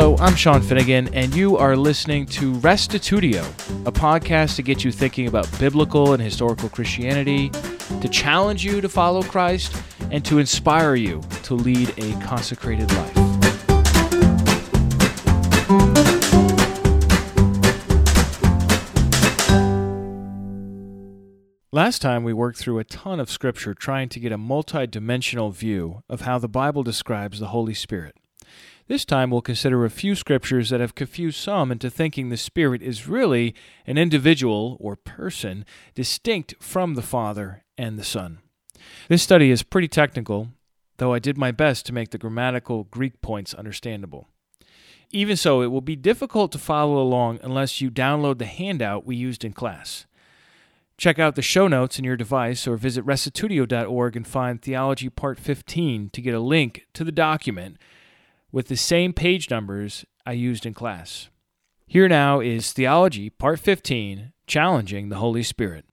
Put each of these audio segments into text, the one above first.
Hello, I'm Sean Finnegan, and you are listening to Restitutio, a podcast to get you thinking about biblical and historical Christianity, to challenge you to follow Christ, and to inspire you to lead a consecrated life. Last time we worked through a ton of scripture trying to get a multi-dimensional view of how the Bible describes the Holy Spirit. This time we'll consider a few scriptures that have confused some into thinking the Spirit is really an individual or person distinct from the Father and the Son. This study is pretty technical, though I did my best to make the grammatical Greek points understandable. Even so, it will be difficult to follow along unless you download the handout we used in class. Check out the show notes in your device or visit restitutio.org and find Theology Part 15 to get a link to the document with the same page numbers I used in class. Here now is Theology, Part 15 Challenging the Holy Spirit.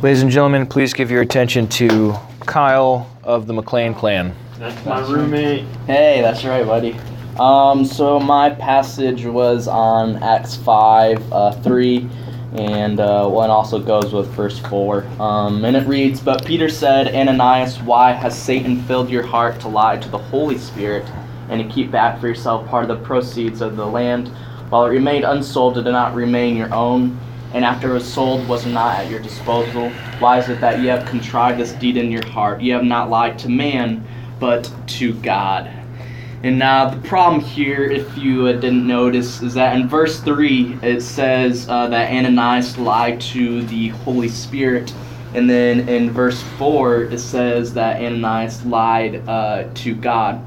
Ladies and gentlemen, please give your attention to Kyle of the McLean clan. That's my roommate. Hey, that's right, buddy. Um, so my passage was on Acts 5, uh, 3 and uh, one also goes with verse 4. Um, and it reads But Peter said, Ananias, why has Satan filled your heart to lie to the Holy Spirit and to keep back for yourself part of the proceeds of the land? While it remained unsold, it did not remain your own? And after it was sold, was not at your disposal? Why is it that you have contrived this deed in your heart? You have not lied to man, but to God. And now the problem here, if you uh, didn't notice, is that in verse 3 it says uh, that Ananias lied to the Holy Spirit. And then in verse 4 it says that Ananias lied uh, to God.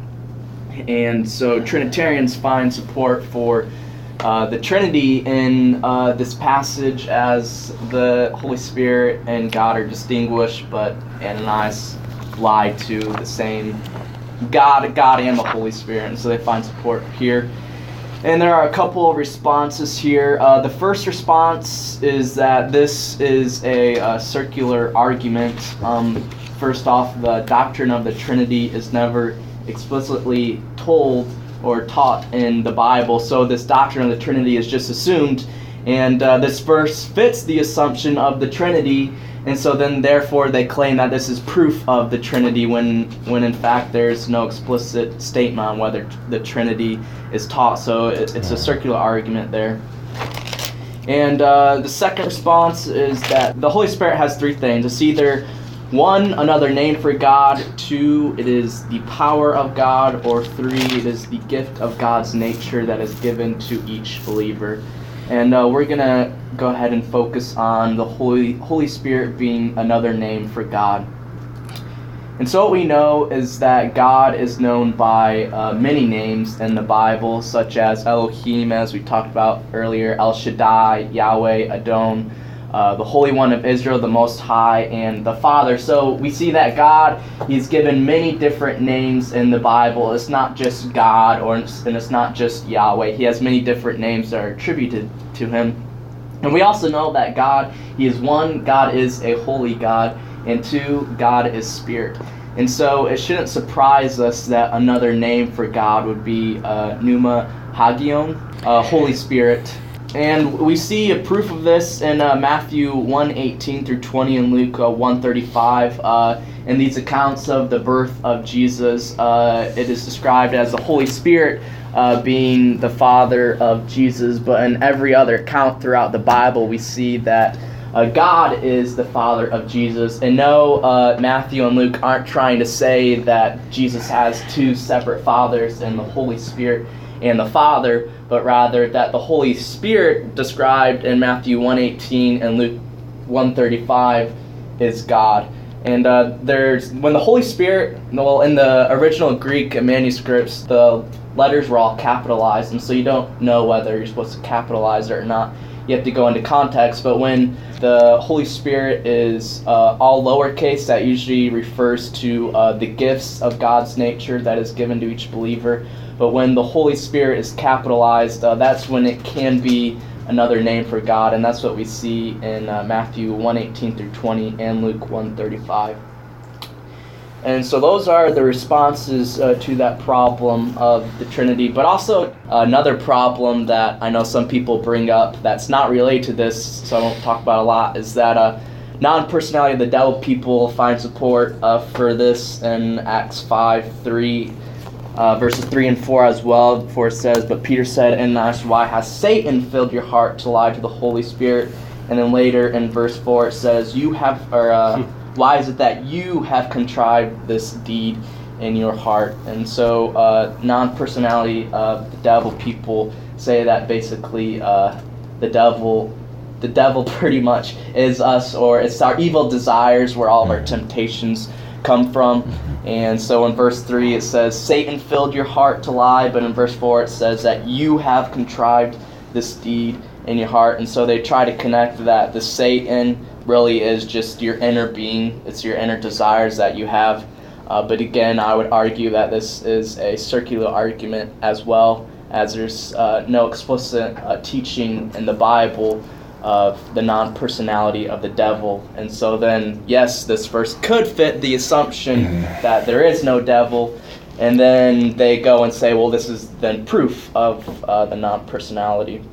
And so Trinitarians find support for uh, the Trinity in uh, this passage as the Holy Spirit and God are distinguished, but Ananias lied to the same God, God and the Holy Spirit, and so they find support here. And there are a couple of responses here. Uh, the first response is that this is a, a circular argument. Um, first off, the doctrine of the Trinity is never explicitly told or taught in the Bible, so this doctrine of the Trinity is just assumed. And uh, this verse fits the assumption of the Trinity and so then therefore they claim that this is proof of the Trinity when when in fact there's no explicit statement on whether the Trinity is taught. So it, it's a circular argument there. And uh, the second response is that the Holy Spirit has three things. It's either one, another name for God, two, it is the power of God, or three, it is the gift of God's nature that is given to each believer. And uh, we're going to go ahead and focus on the Holy, Holy Spirit being another name for God. And so, what we know is that God is known by uh, many names in the Bible, such as Elohim, as we talked about earlier, El Shaddai, Yahweh, Adon, uh, the Holy One of Israel, the Most High, and the Father. So we see that God, He's given many different names in the Bible. It's not just God, or and it's not just Yahweh. He has many different names that are attributed to Him. And we also know that God, He is one, God is a holy God, and two, God is Spirit. And so it shouldn't surprise us that another name for God would be uh, Hagion, uh, Holy Spirit. And we see a proof of this in uh, Matthew 1:18 through 20 and Luke uh, 1:35. Uh, in these accounts of the birth of Jesus, uh, it is described as the Holy Spirit uh, being the father of Jesus, but in every other account throughout the Bible, we see that uh, God is the father of Jesus. And no, Matthew and Luke aren't trying to say that Jesus has two separate fathers and the Holy Spirit and the Father, but rather that the Holy Spirit described in Matthew 1:18 and Luke 135 is God. And uh, there's when the Holy Spirit, well, in the original Greek manuscripts, the letters were all capitalized, and so you don't know whether you're supposed to capitalize it or not. You have to go into context. But when the Holy Spirit is uh, all lowercase, that usually refers to uh, the gifts of God's nature that is given to each believer. But when the Holy Spirit is capitalized, uh, that's when it can be another name for God, and that's what we see in uh, Matthew 1:18 through 20 and Luke 1:35. And so those are the responses uh, to that problem of the Trinity. But also another problem that I know some people bring up that's not related to this, so I won't talk about a lot, is that uh, non-personality of the devil people find support uh, for this in Acts 5, 3, uh, verses 3 and 4 as well, before it says, But Peter said, And asked, Why has Satan filled your heart to lie to the Holy Spirit? And then later in verse 4 it says, You have, or, uh, why is it that you have contrived this deed in your heart? And so, uh, non personality of the devil people say that basically uh, the devil. The devil pretty much is us, or it's our evil desires where all of our temptations come from. And so in verse 3 it says, Satan filled your heart to lie, but in verse 4 it says that you have contrived this deed in your heart. And so they try to connect that the Satan really is just your inner being, it's your inner desires that you have. Uh, but again, I would argue that this is a circular argument as well, as there's uh, no explicit uh, teaching in the Bible of the non personality of the devil. And so then, yes, this verse could fit the assumption that there is no devil. And then they go and say, well, this is then proof of uh, the non personality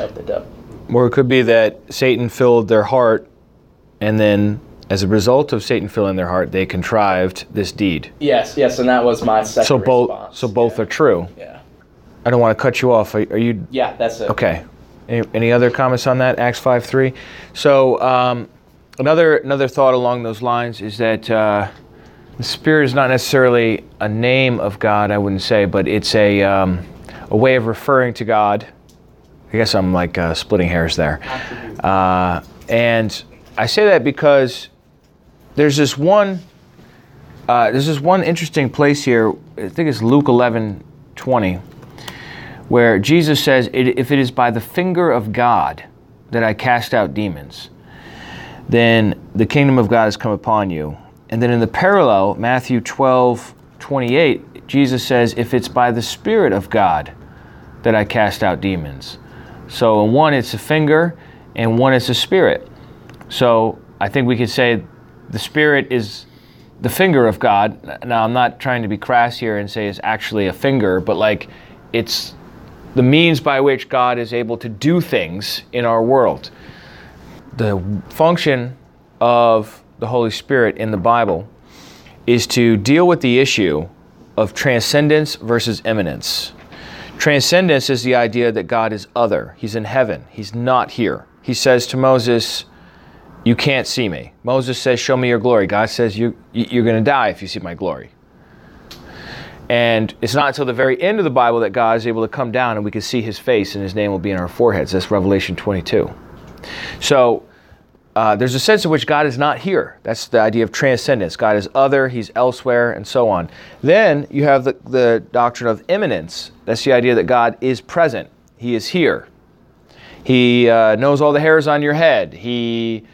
of the devil. Or it could be that Satan filled their heart, and then as a result of Satan filling their heart, they contrived this deed. Yes, yes, and that was my second So both, response. so both yeah. are true. Yeah. I don't want to cut you off. Are, are you Yeah, that's it. okay? Any, any other comments on that? Acts five three. So um, another another thought along those lines is that uh, the Spirit is not necessarily a name of God. I wouldn't say, but it's a um, a way of referring to God. I guess I'm like uh, splitting hairs there. Uh, and I say that because there's this one uh, there's this one interesting place here. I think it's Luke 11, 20, where Jesus says, "If it is by the finger of God that I cast out demons, then the kingdom of God has come upon you." And then in the parallel, Matthew 12, 28, Jesus says, "If it's by the Spirit of God that I cast out demons." So in one it's a finger, and one it's a spirit. So I think we could say the spirit is the finger of God. Now I'm not trying to be crass here and say it's actually a finger, but like it's the means by which God is able to do things in our world. The function of the Holy Spirit in the Bible is to deal with the issue of transcendence versus immanence. Transcendence is the idea that God is other. He's in heaven. He's not here. He says to Moses, You can't see me. Moses says, Show me your glory. God says, you, You're going to die if you see my glory. And it's not until the very end of the Bible that God is able to come down and we can see his face and his name will be in our foreheads. That's Revelation 22. So uh, there's a sense in which God is not here. That's the idea of transcendence. God is other, he's elsewhere, and so on. Then you have the, the doctrine of immanence. That's the idea that God is present, he is here. He uh, knows all the hairs on your head. He,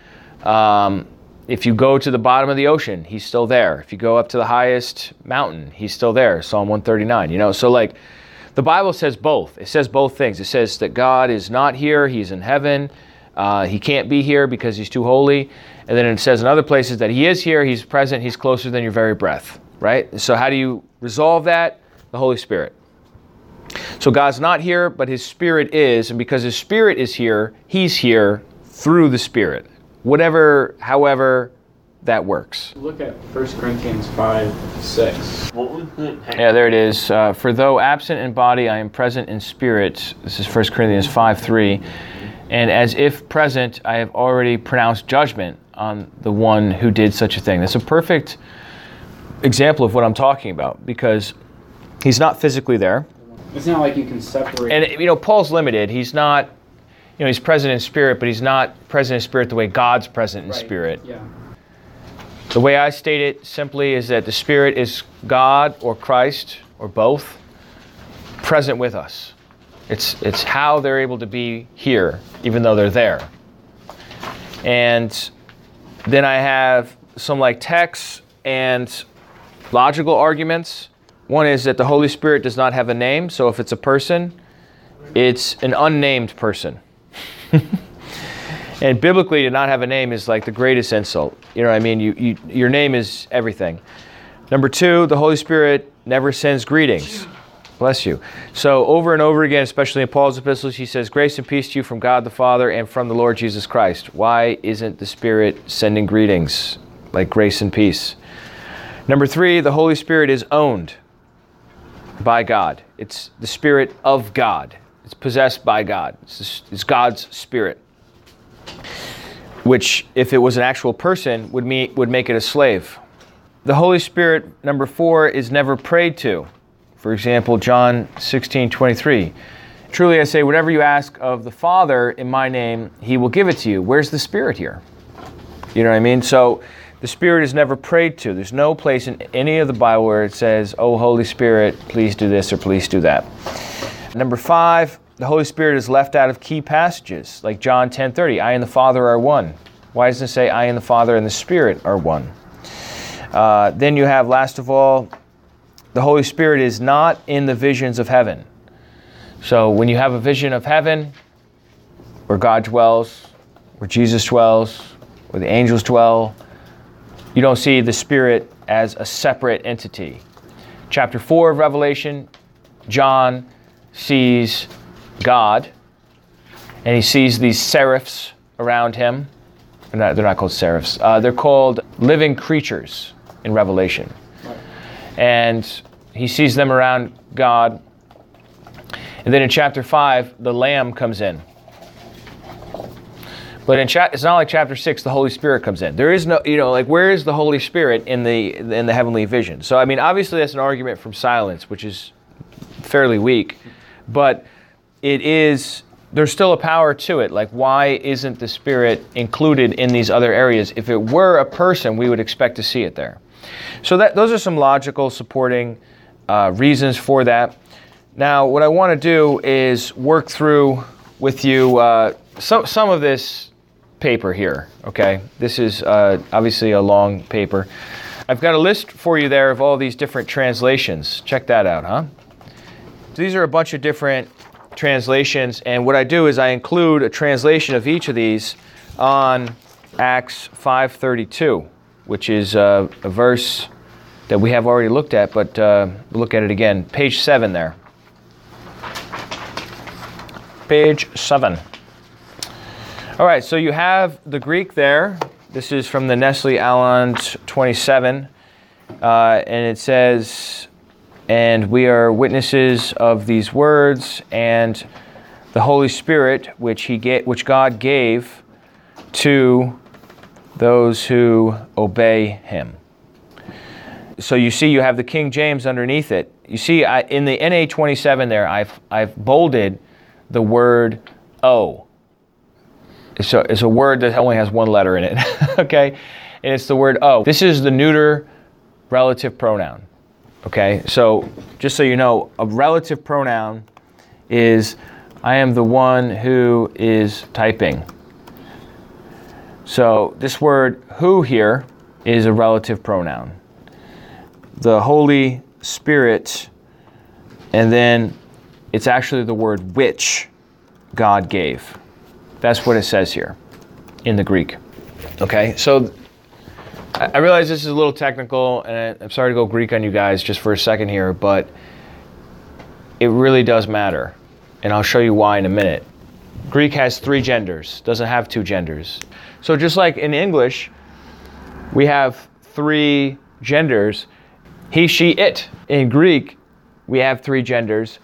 um, if you go to the bottom of the ocean, he's still there. If you go up to the highest mountain, he's still there. Psalm 139. You know, so like the Bible says both. It says both things. It says that God is not here, he's in heaven. Uh, he can't be here because he's too holy. And then it says in other places that he is here, he's present, he's closer than your very breath, right? So, how do you resolve that? The Holy Spirit. So, God's not here, but his Spirit is. And because his Spirit is here, he's here through the Spirit. Whatever, however, that works. Look at 1 Corinthians 5 6. What was the Yeah, there it is. Uh, For though absent in body, I am present in spirit. This is 1 Corinthians 5 3. And as if present, I have already pronounced judgment on the one who did such a thing. That's a perfect example of what I'm talking about because he's not physically there. It's not like you can separate. And, you know, Paul's limited. He's not, you know, he's present in spirit, but he's not present in spirit the way God's present in Right, spirit. Yeah. The way I state it simply is that the Spirit is God or Christ or both present with us. It's, it's how they're able to be here, even though they're there. And then I have some like texts and logical arguments. One is that the Holy Spirit does not have a name, so if it's a person, it's an unnamed person. and biblically, to not have a name is like the greatest insult. You know what I mean? You, you, your name is everything. Number two, the Holy Spirit never sends greetings. Bless you. So, over and over again, especially in Paul's epistles, he says, Grace and peace to you from God the Father and from the Lord Jesus Christ. Why isn't the Spirit sending greetings like grace and peace? Number three, the Holy Spirit is owned by God. It's the Spirit of God, it's possessed by God, it's, it's God's Spirit. Which, if it was an actual person, would, me, would make it a slave. The Holy Spirit, number four, is never prayed to. For example, John 16 23. Truly I say, whatever you ask of the Father in my name, he will give it to you. Where's the Spirit here? You know what I mean? So the Spirit is never prayed to. There's no place in any of the Bible where it says, Oh, Holy Spirit, please do this or please do that. Number five, the Holy Spirit is left out of key passages, like John 10 30. I and the Father are one. Why doesn't it say, I and the Father and the Spirit are one? Uh, then you have, last of all, the Holy Spirit is not in the visions of heaven. So when you have a vision of heaven, where God dwells, where Jesus dwells, where the angels dwell, you don't see the Spirit as a separate entity. Chapter 4 of Revelation, John sees God, and he sees these seraphs around him. They're not, they're not called seraphs, uh, they're called living creatures in Revelation. And he sees them around God. And then in chapter 5, the Lamb comes in. But in cha- it's not like chapter 6, the Holy Spirit comes in. There is no, you know, like where is the Holy Spirit in the in the heavenly vision? So I mean, obviously that's an argument from silence, which is fairly weak, but it is there's still a power to it. Like, why isn't the Spirit included in these other areas? If it were a person, we would expect to see it there. So that those are some logical supporting uh, reasons for that. Now, what I want to do is work through with you uh, some some of this paper here. Okay, this is uh, obviously a long paper. I've got a list for you there of all these different translations. Check that out, huh? These are a bunch of different translations, and what I do is I include a translation of each of these on Acts 5:32, which is uh, a verse that we have already looked at, but uh, we'll look at it again. Page seven there. Page seven. All right, so you have the Greek there. This is from the Nestle Aland 27, uh, and it says, "And we are witnesses of these words, and the Holy Spirit, which He ga- which God gave to those who obey Him." So you see, you have the King James underneath it. You see, I, in the NA 27 there, I've I've bolded the word "O." It's a, it's a word that only has one letter in it, okay? And it's the word O. This is the neuter relative pronoun, okay? So just so you know, a relative pronoun is I am the one who is typing. So this word who here is a relative pronoun. The Holy Spirit, and then it's actually the word which God gave. That's what it says here in the Greek. Okay, so I realize this is a little technical, and I'm sorry to go Greek on you guys just for a second here, but it really does matter, and I'll show you why in a minute. Greek has three genders, doesn't have two genders. So just like in English, we have three genders he, she, it. In Greek, we have three genders.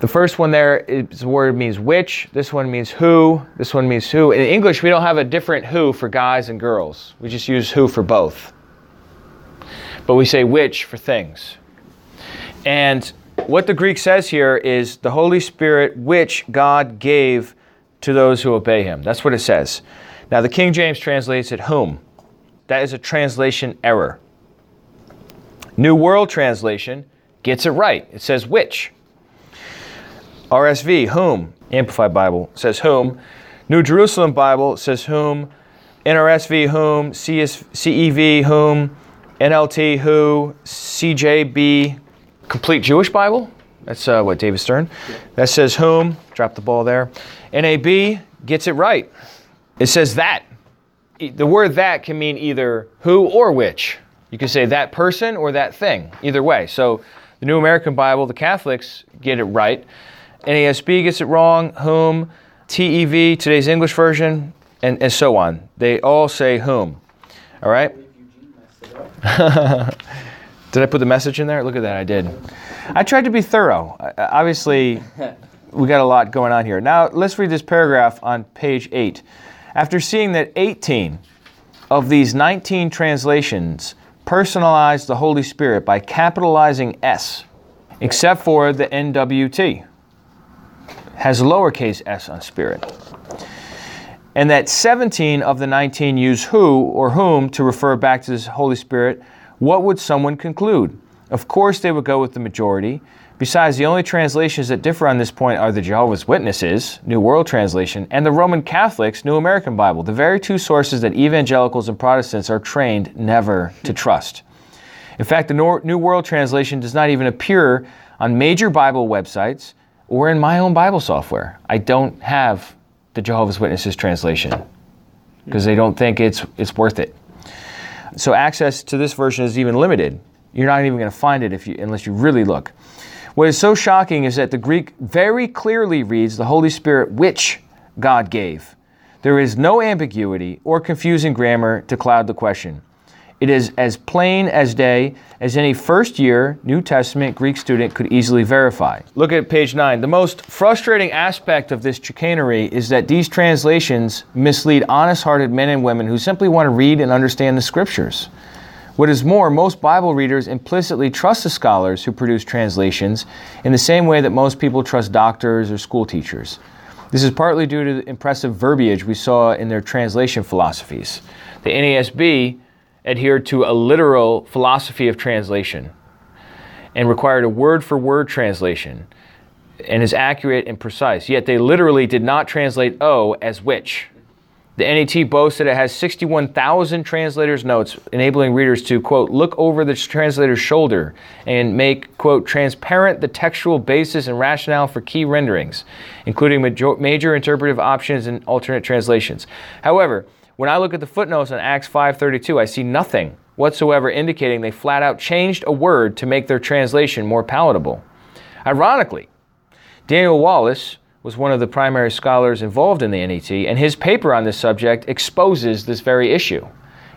The first one there is the word means which. This one means who. This one means who. In English, we don't have a different who for guys and girls. We just use who for both. But we say which for things. And what the Greek says here is the Holy Spirit which God gave to those who obey him. That's what it says. Now, the King James translates it whom. That is a translation error. New World Translation gets it right. It says which. RSV, whom. Amplified Bible says whom. New Jerusalem Bible says whom. NRSV, whom. CS, CEV, whom. NLT, who. CJB, Complete Jewish Bible. That's uh, what David Stern. That says whom. Drop the ball there. NAB gets it right. It says that. The word that can mean either who or which. You can say that person or that thing, either way. So the New American Bible, the Catholics get it right. NASB gets it wrong, whom, TEV, today's English version, and, and so on. They all say whom. All right? did I put the message in there? Look at that, I did. I tried to be thorough. Obviously, we got a lot going on here. Now, let's read this paragraph on page 8. After seeing that 18 of these 19 translations personalize the Holy Spirit by capitalizing S, except for the NWT, has lowercase s on Spirit. And that 17 of the 19 use who or whom to refer back to the Holy Spirit, what would someone conclude? Of course, they would go with the majority. Besides, the only translations that differ on this point are the Jehovah's Witnesses, New World Translation, and the Roman Catholics, New American Bible, the very two sources that evangelicals and Protestants are trained never to trust. In fact, the New World Translation does not even appear on major Bible websites or in my own Bible software. I don't have the Jehovah's Witnesses translation because they don't think it's, it's worth it. So access to this version is even limited. You're not even going to find it if you, unless you really look. What is so shocking is that the Greek very clearly reads the Holy Spirit which God gave. There is no ambiguity or confusing grammar to cloud the question. It is as plain as day as any first year New Testament Greek student could easily verify. Look at page 9. The most frustrating aspect of this chicanery is that these translations mislead honest hearted men and women who simply want to read and understand the scriptures. What is more, most Bible readers implicitly trust the scholars who produce translations in the same way that most people trust doctors or school teachers. This is partly due to the impressive verbiage we saw in their translation philosophies. The NASB adhered to a literal philosophy of translation and required a word for word translation and is accurate and precise. Yet they literally did not translate O as which. The NET boasts that it has 61,000 translators' notes, enabling readers to, quote, look over the translator's shoulder and make, quote, transparent the textual basis and rationale for key renderings, including major, major interpretive options and alternate translations. However, when I look at the footnotes in Acts 5.32, I see nothing whatsoever indicating they flat out changed a word to make their translation more palatable. Ironically, Daniel Wallace, was one of the primary scholars involved in the NET, and his paper on this subject exposes this very issue.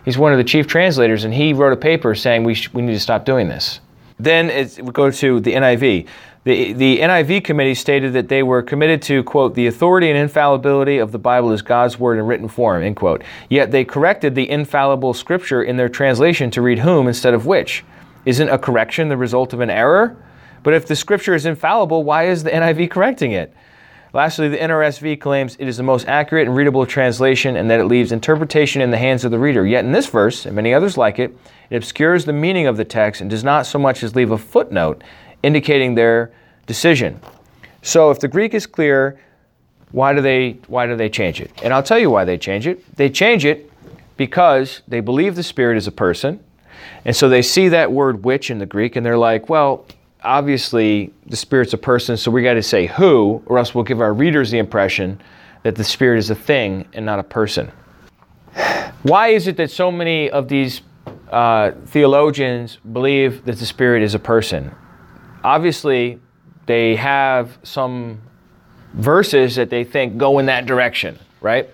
He's one of the chief translators, and he wrote a paper saying we, sh- we need to stop doing this. Then we go to the NIV. The, the NIV committee stated that they were committed to, quote, the authority and infallibility of the Bible as God's word in written form, end quote. Yet they corrected the infallible scripture in their translation to read whom instead of which. Isn't a correction the result of an error? But if the scripture is infallible, why is the NIV correcting it? Lastly, the NRSV claims it is the most accurate and readable translation and that it leaves interpretation in the hands of the reader. Yet in this verse, and many others like it, it obscures the meaning of the text and does not so much as leave a footnote indicating their decision. So if the Greek is clear, why do they why do they change it? And I'll tell you why they change it. They change it because they believe the Spirit is a person. And so they see that word which in the Greek and they're like, well, obviously the Spirit's a person, so we got to say who, or else we'll give our readers the impression that the Spirit is a thing and not a person. Why is it that so many of these uh, theologians believe that the Spirit is a person? Obviously, they have some verses that they think go in that direction, right?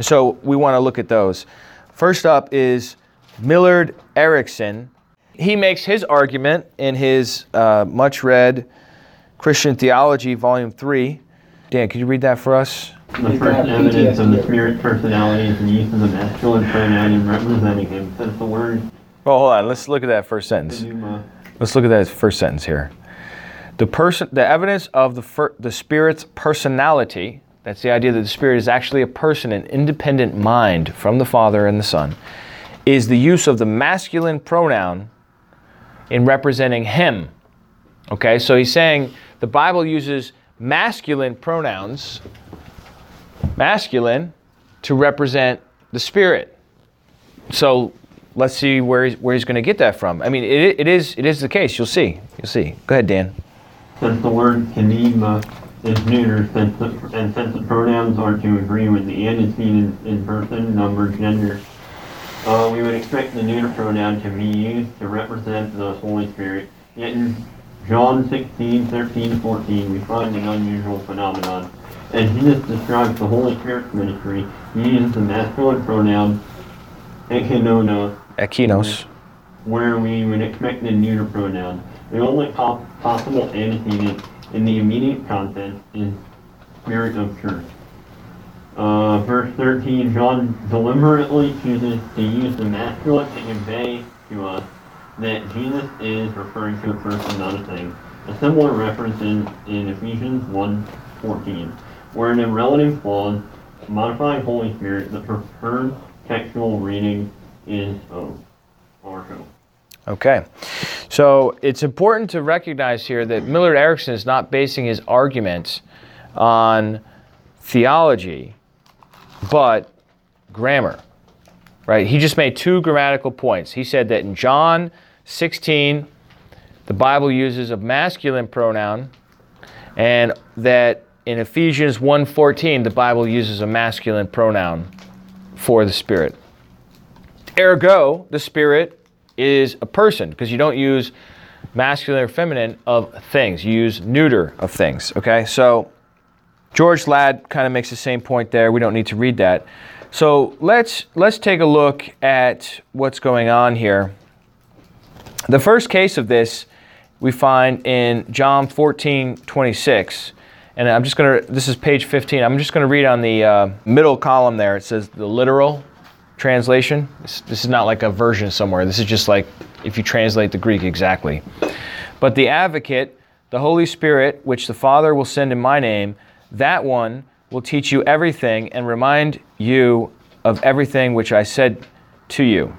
so we want to look at those. First up is Millard Erickson he makes his argument in his uh, much read Christian Theology, Volume 3. Dan, could you read that for us? The first evidence of the Spirit's personality is the use of the masculine pronoun in representing him, says the word. Well, hold on. Let's look at that first sentence. Let's look at that first sentence here. The person, the evidence of the fir- the Spirit's personality. That's the idea that the Spirit is actually a person, an independent mind from the Father and the Son, is the use of the masculine pronoun in representing him. Okay, so he's saying the Bible uses masculine pronouns, masculine, to represent the Spirit. So let's see where he's, where he's going to get that from. I mean, it, it is it is the case. You'll see. You'll see. Go ahead, Dan. Since the word pneuma is neuter since the, and since the pronouns are to agree with the antecedents in person, number, gender. Uh, we would expect the neuter pronoun to be used to represent the Holy Spirit. Yet in John 16, 13, 14, we find an unusual phenomenon. As Jesus describes the Holy Spirit's ministry, he uses the masculine pronoun ekinonos, Ekinos. where we would expect the neuter pronoun. The only po- possible antecedent in the immediate context is spirit of truth. Uh, verse 13, John deliberately chooses to use the masculine to convey to us that Jesus is referring to a person, not a thing. A similar reference in, in Ephesians 1.14, where in a relative clause, modifying Holy Spirit, the preferred textual reading is O, or O. Okay. So it's important to recognize here that Millard Erickson is not basing his arguments on theology, but grammar. Right? He just made two grammatical points. He said that in John 16, the Bible uses a masculine pronoun, and that in Ephesians 1:14, the Bible uses a masculine pronoun for the Spirit. Ergo, the Spirit is a person because you don't use masculine or feminine of things. You use neuter of things. Okay, so George Ladd kind of makes the same point there. We don't need to read that. So let's let's take a look at what's going on here. The first case of this we find in John 14, 26. And I'm just going to, this is page 15. I'm just going to read on the uh, middle column there. It says the literal translation. This, this is not like a version somewhere. This is just like if you translate the Greek exactly. But the advocate, the Holy Spirit, which the Father will send in my name, that one will teach you everything and remind you of everything which I said to you.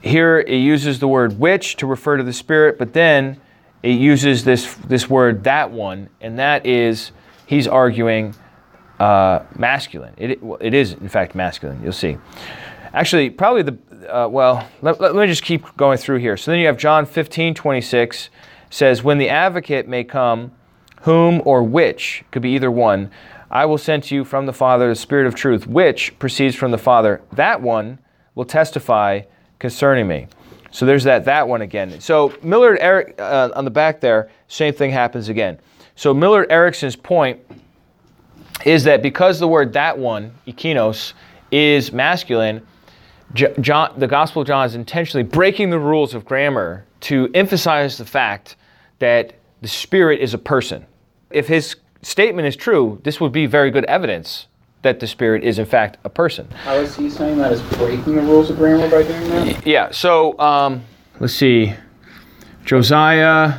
Here it uses the word which to refer to the Spirit, but then it uses this, this word that one, and that is, he's arguing uh, masculine. It, it is, in fact, masculine. You'll see. Actually, probably the, uh, well, let, let, me just keep going through here. So then you have John 15, 26 says, When the advocate may come, whom or which, could be either one, I will send to you from the Father the Spirit of truth, which proceeds from the Father. That one will testify concerning me. So there's that that one again. So Millard Eric uh, on the back there, same thing happens again. So Millard Erickson's point is that because the word that one, ikinos, is masculine, John, the Gospel of John is intentionally breaking the rules of grammar to emphasize the fact that the Spirit is a person. If his statement is true, this would be very good evidence that the Spirit is in fact a person. How is he saying that is breaking the rules of grammar by doing that? Yeah, so um, let's see. Josiah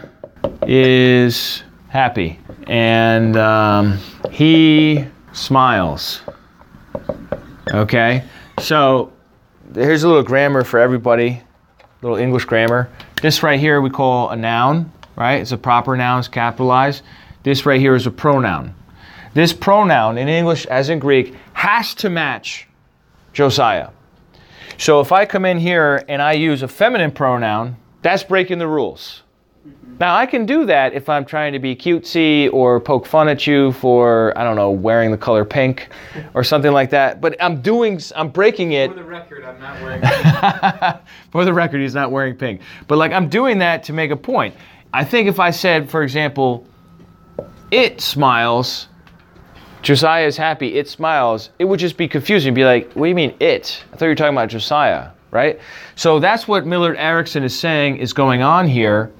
is happy and um, he smiles. Okay, so here's a little grammar for everybody, little English grammar. This right here we call a noun, right? It's a proper noun, it's capitalized. This right here is a pronoun. This pronoun in English, as in Greek, has to match Josiah. So if I come in here and I use a feminine pronoun, that's breaking the rules. Now I can do that if I'm trying to be cutesy or poke fun at you for I don't know wearing the color pink or something like that. But I'm doing I'm breaking it. For the record, I'm not wearing. for the record, he's not wearing pink. But like I'm doing that to make a point. I think if I said, for example, it smiles, Josiah is happy, it smiles, it would just be confusing. Be like, what do you mean it? I thought you were talking about Josiah, right? So that's what Millard Erickson is saying is going on here,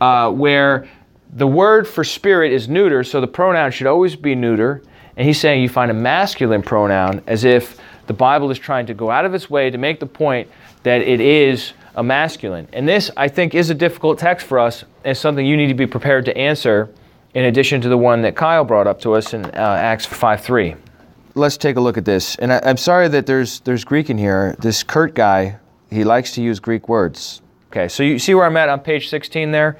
uh, where the word for spirit is neuter, so the pronoun should always be neuter. And he's saying you find a masculine pronoun as if the Bible is trying to go out of its way to make the point that it is a masculine. And this, I think, is a difficult text for us and something you need to be prepared to answer in addition to the one that Kyle brought up to us in uh, Acts 5:3. Let's take a look at this. And I, am sorry that there's there's Greek in here. This Kurt guy, he likes to use Greek words. Okay, so you see where I'm at on page 16 there?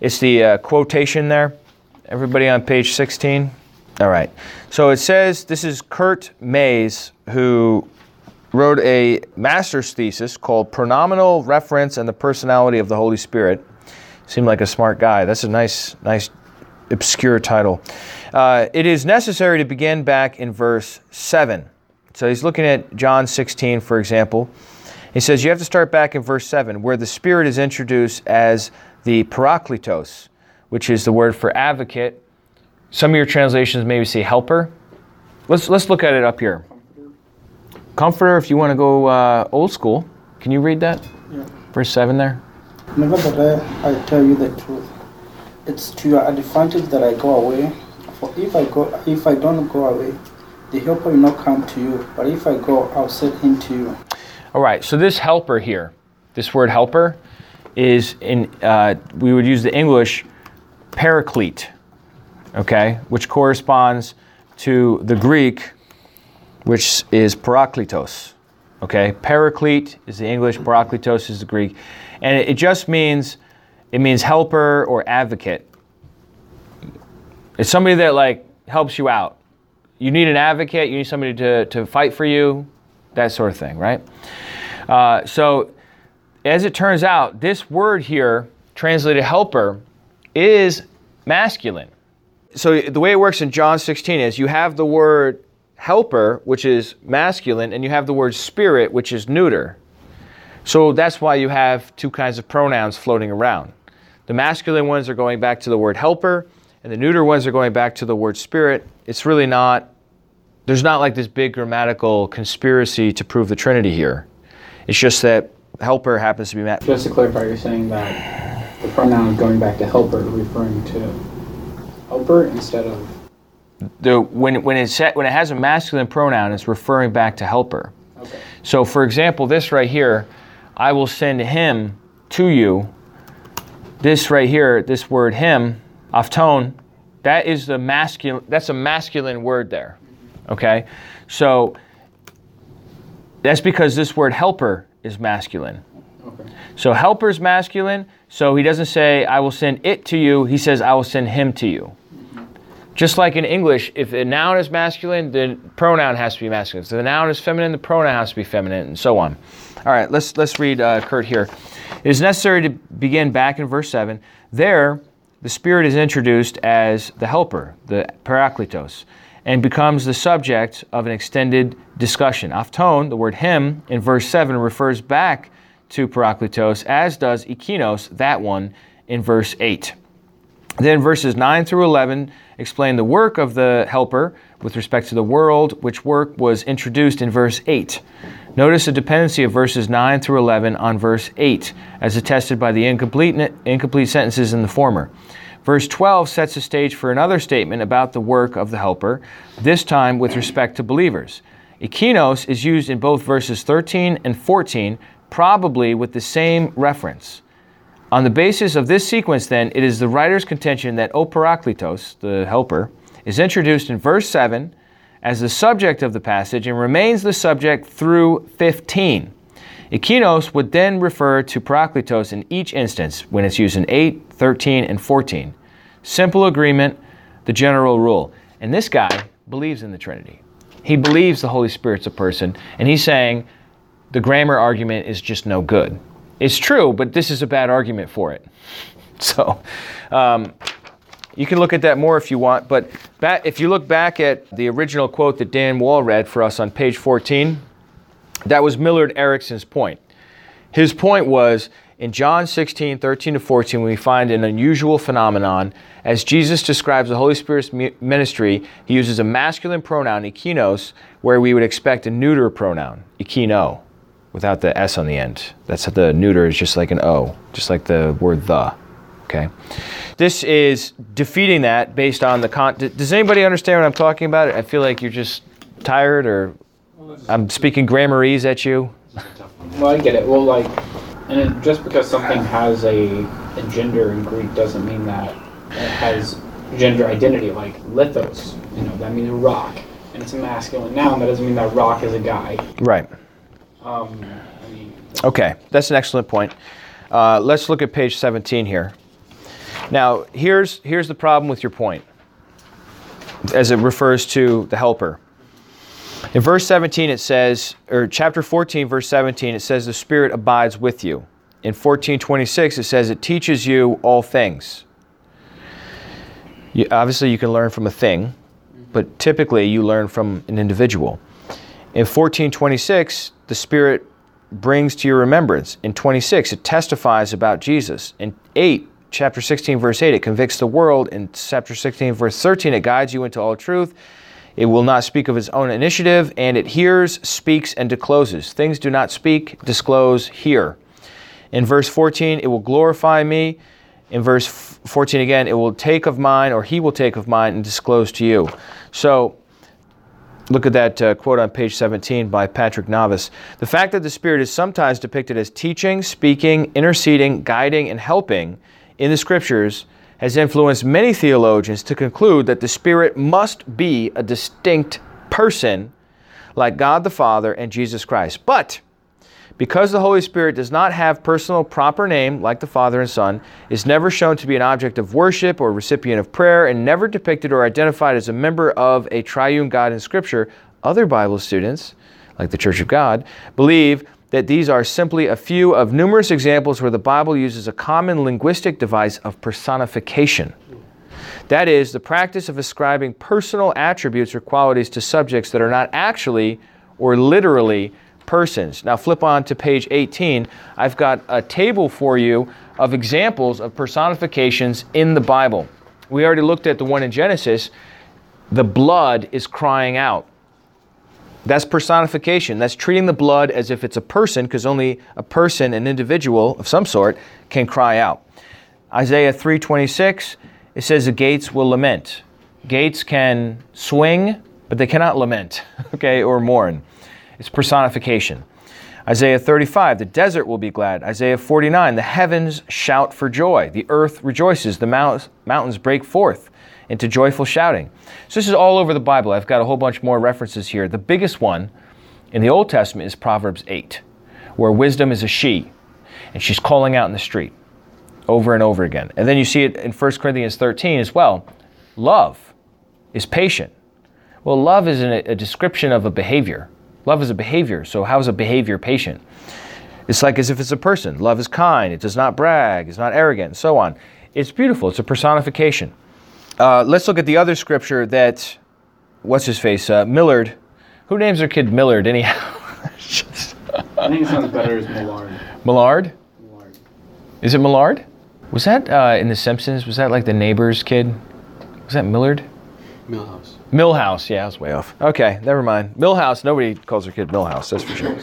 It's the uh, quotation there. Everybody on page 16? All right. So it says this is Kurt Mays who wrote a master's thesis called Pronominal Reference and the Personality of the Holy Spirit. Seemed like a smart guy. That's a nice nice obscure title. Uh, it is necessary to begin back in verse 7. So he's looking at John 16, for example. He says you have to start back in verse 7, where the Spirit is introduced as the parakletos, which is the word for advocate. Some of your translations maybe say helper. Let's, let's look at it up here. Comforter, if you want to go uh, old school, can you read that? Yeah. Verse 7 there? Nevertheless, I tell you the truth. It's to your advantage that I go away. For if I go, if I don't go away, the helper will not come to you. But if I go, I'll send him to you. All right, so this helper here, this word helper, is in, uh, we would use the English paraclete, okay, which corresponds to the Greek, which is parakletos, okay. Paraclete is the English, parakletos is the Greek, and it, it just means, it means helper or advocate. It's somebody that like helps you out. You need an advocate, you need somebody to, to fight for you, that sort of thing, right? Uh, so, as it turns out, this word here, translated helper, is masculine. So, the way it works in John 16 is you have the word helper, which is masculine, and you have the word spirit, which is neuter. So, that's why you have two kinds of pronouns floating around. The masculine ones are going back to the word helper, and the neuter ones are going back to the word spirit. It's really not, there's not like this big grammatical conspiracy to prove the Trinity here. It's just that helper happens to be ma- Just to clarify, you're saying that the pronoun going back to helper, referring to helper instead of the when when it set, when it has a masculine pronoun, it's referring back to helper. okay. So, for example, this right here, I will send him to you. This right here, this word him, aftone, that is the masculine. That's a masculine word there. Okay, so that's because this word helper is masculine. Okay. So helper is masculine. So he doesn't say, I will send it to you. He says, I will send him to you. Just like in English, if a noun is masculine, the pronoun has to be masculine. If the noun is feminine, the pronoun has to be feminine, and so on. All right, let's, let's read uh, Kurt here. It is necessary to begin back in verse 7. There, the Spirit is introduced as the helper, the parakletos, and becomes the subject of an extended discussion. Afton, the word him, in verse 7 refers back to parakletos, as does ikinos, that one, in verse 8. Then verses 9 through 11 explain the work of the helper with respect to the world, which work was introduced in verse 8. Notice the dependency of verses 9 through 11 on verse 8, as attested by the incomplete, incomplete sentences in the former. Verse 12 sets the stage for another statement about the work of the helper, this time with respect to believers. Ikinos is used in both verses 13 and 14, probably with the same reference. On the basis of this sequence, then, it is the writer's contention that O the helper, is introduced in verse 7 as the subject of the passage and remains the subject through 15. Ikinos would then refer to Parakletos in each instance when it's used in 8, 13, and 14. Simple agreement, the general rule. And this guy believes in the Trinity. He believes the Holy Spirit's a person, and he's saying the grammar argument is just no good. It's true, but this is a bad argument for it. So, um, you can look at that more if you want, but back, if you look back at the original quote that Dan Wall read for us on page 14, that was Millard Erickson's point. His point was in John 16, 13 to 14, we find an unusual phenomenon. As Jesus describes the Holy Spirit's ministry, he uses a masculine pronoun, ikinos, where we would expect a neuter pronoun, ikino, without the S on the end. That's the neuter is just like an O, just like the word the. Okay. This is defeating that based on the con. Does anybody understand what I'm talking about? I feel like you're just tired or I'm speaking grammarese at you. Well, I get it. Well, like, and it, just because something has a, a gender in Greek doesn't mean that it has gender identity. Like lithos, you know, that means a rock, and it's a masculine noun. That doesn't mean that rock is a guy. Right. Um, I mean, Okay, that's an excellent point. Uh, let's look at page 17 here. Now, here's, here's the problem with your point as it refers to the helper. In verse 17, it says, or chapter 14, verse 17, it says, the Spirit abides with you. In 1426, it says, it teaches you all things. You, obviously, you can learn from a thing, but typically you learn from an individual. In 1426, the Spirit brings to your remembrance. In 26, it testifies about Jesus. In 8, chapter 16, verse 8, it convicts the world. In chapter 16, verse 13, it guides you into all truth. It will not speak of its own initiative, and it hears, speaks, and discloses. Things do not speak, disclose, hear. In verse 14, it will glorify me. In verse 14 again, it will take of mine, or he will take of mine, and disclose to you. So, look at that uh, quote on page 17 by Patrick Navas. The fact that the Spirit is sometimes depicted as teaching, speaking, interceding, guiding, and helping in the Scriptures has influenced many theologians to conclude that the Spirit must be a distinct person like God the Father and Jesus Christ. But because the Holy Spirit does not have personal proper name like the Father and Son, is never shown to be an object of worship or recipient of prayer, and never depicted or identified as a member of a triune God in Scripture, other Bible students, like the Church of God, believe that these are simply a few of numerous examples where the Bible uses a common linguistic device of personification. That is, the practice of ascribing personal attributes or qualities to subjects that are not actually or literally persons. Now, flip on to page 18. I've got a table for you of examples of personifications in the Bible. We already looked at the one in Genesis. The blood is crying out. That's personification. That's treating the blood as if it's a person, because only a person, an individual of some sort, can cry out. Isaiah 3:26, it says the gates will lament. Gates can swing, but they cannot lament, okay, or mourn. It's personification. Isaiah 35, the desert will be glad. Isaiah 49, the heavens shout for joy. The earth rejoices. The mount- mountains break forth into joyful shouting. So this is all over the Bible. I've got a whole bunch more references here. The biggest one in the Old Testament is Proverbs 8, where wisdom is a she, and she's calling out in the street over and over again. And then you see it in 1 Corinthians 13 as well. Love is patient. Well, love is a description of a behavior. Love is a behavior. So, how is a behavior patient? It's like as if it's a person. Love is kind. It does not brag. It's not arrogant, and so on. It's beautiful. It's a personification. Uh, let's look at the other scripture that, what's his face? Uh, Millard. Who names their kid Millard, anyhow? I think it sounds better as Millard. Millard? Millard. Is it Millard? Was that uh, in The Simpsons? Was that like the neighbor's kid? Was that Millard? Millhouse. Millhouse, yeah, I was way off. Okay, never mind. Millhouse, nobody calls their kid Millhouse, that's for sure.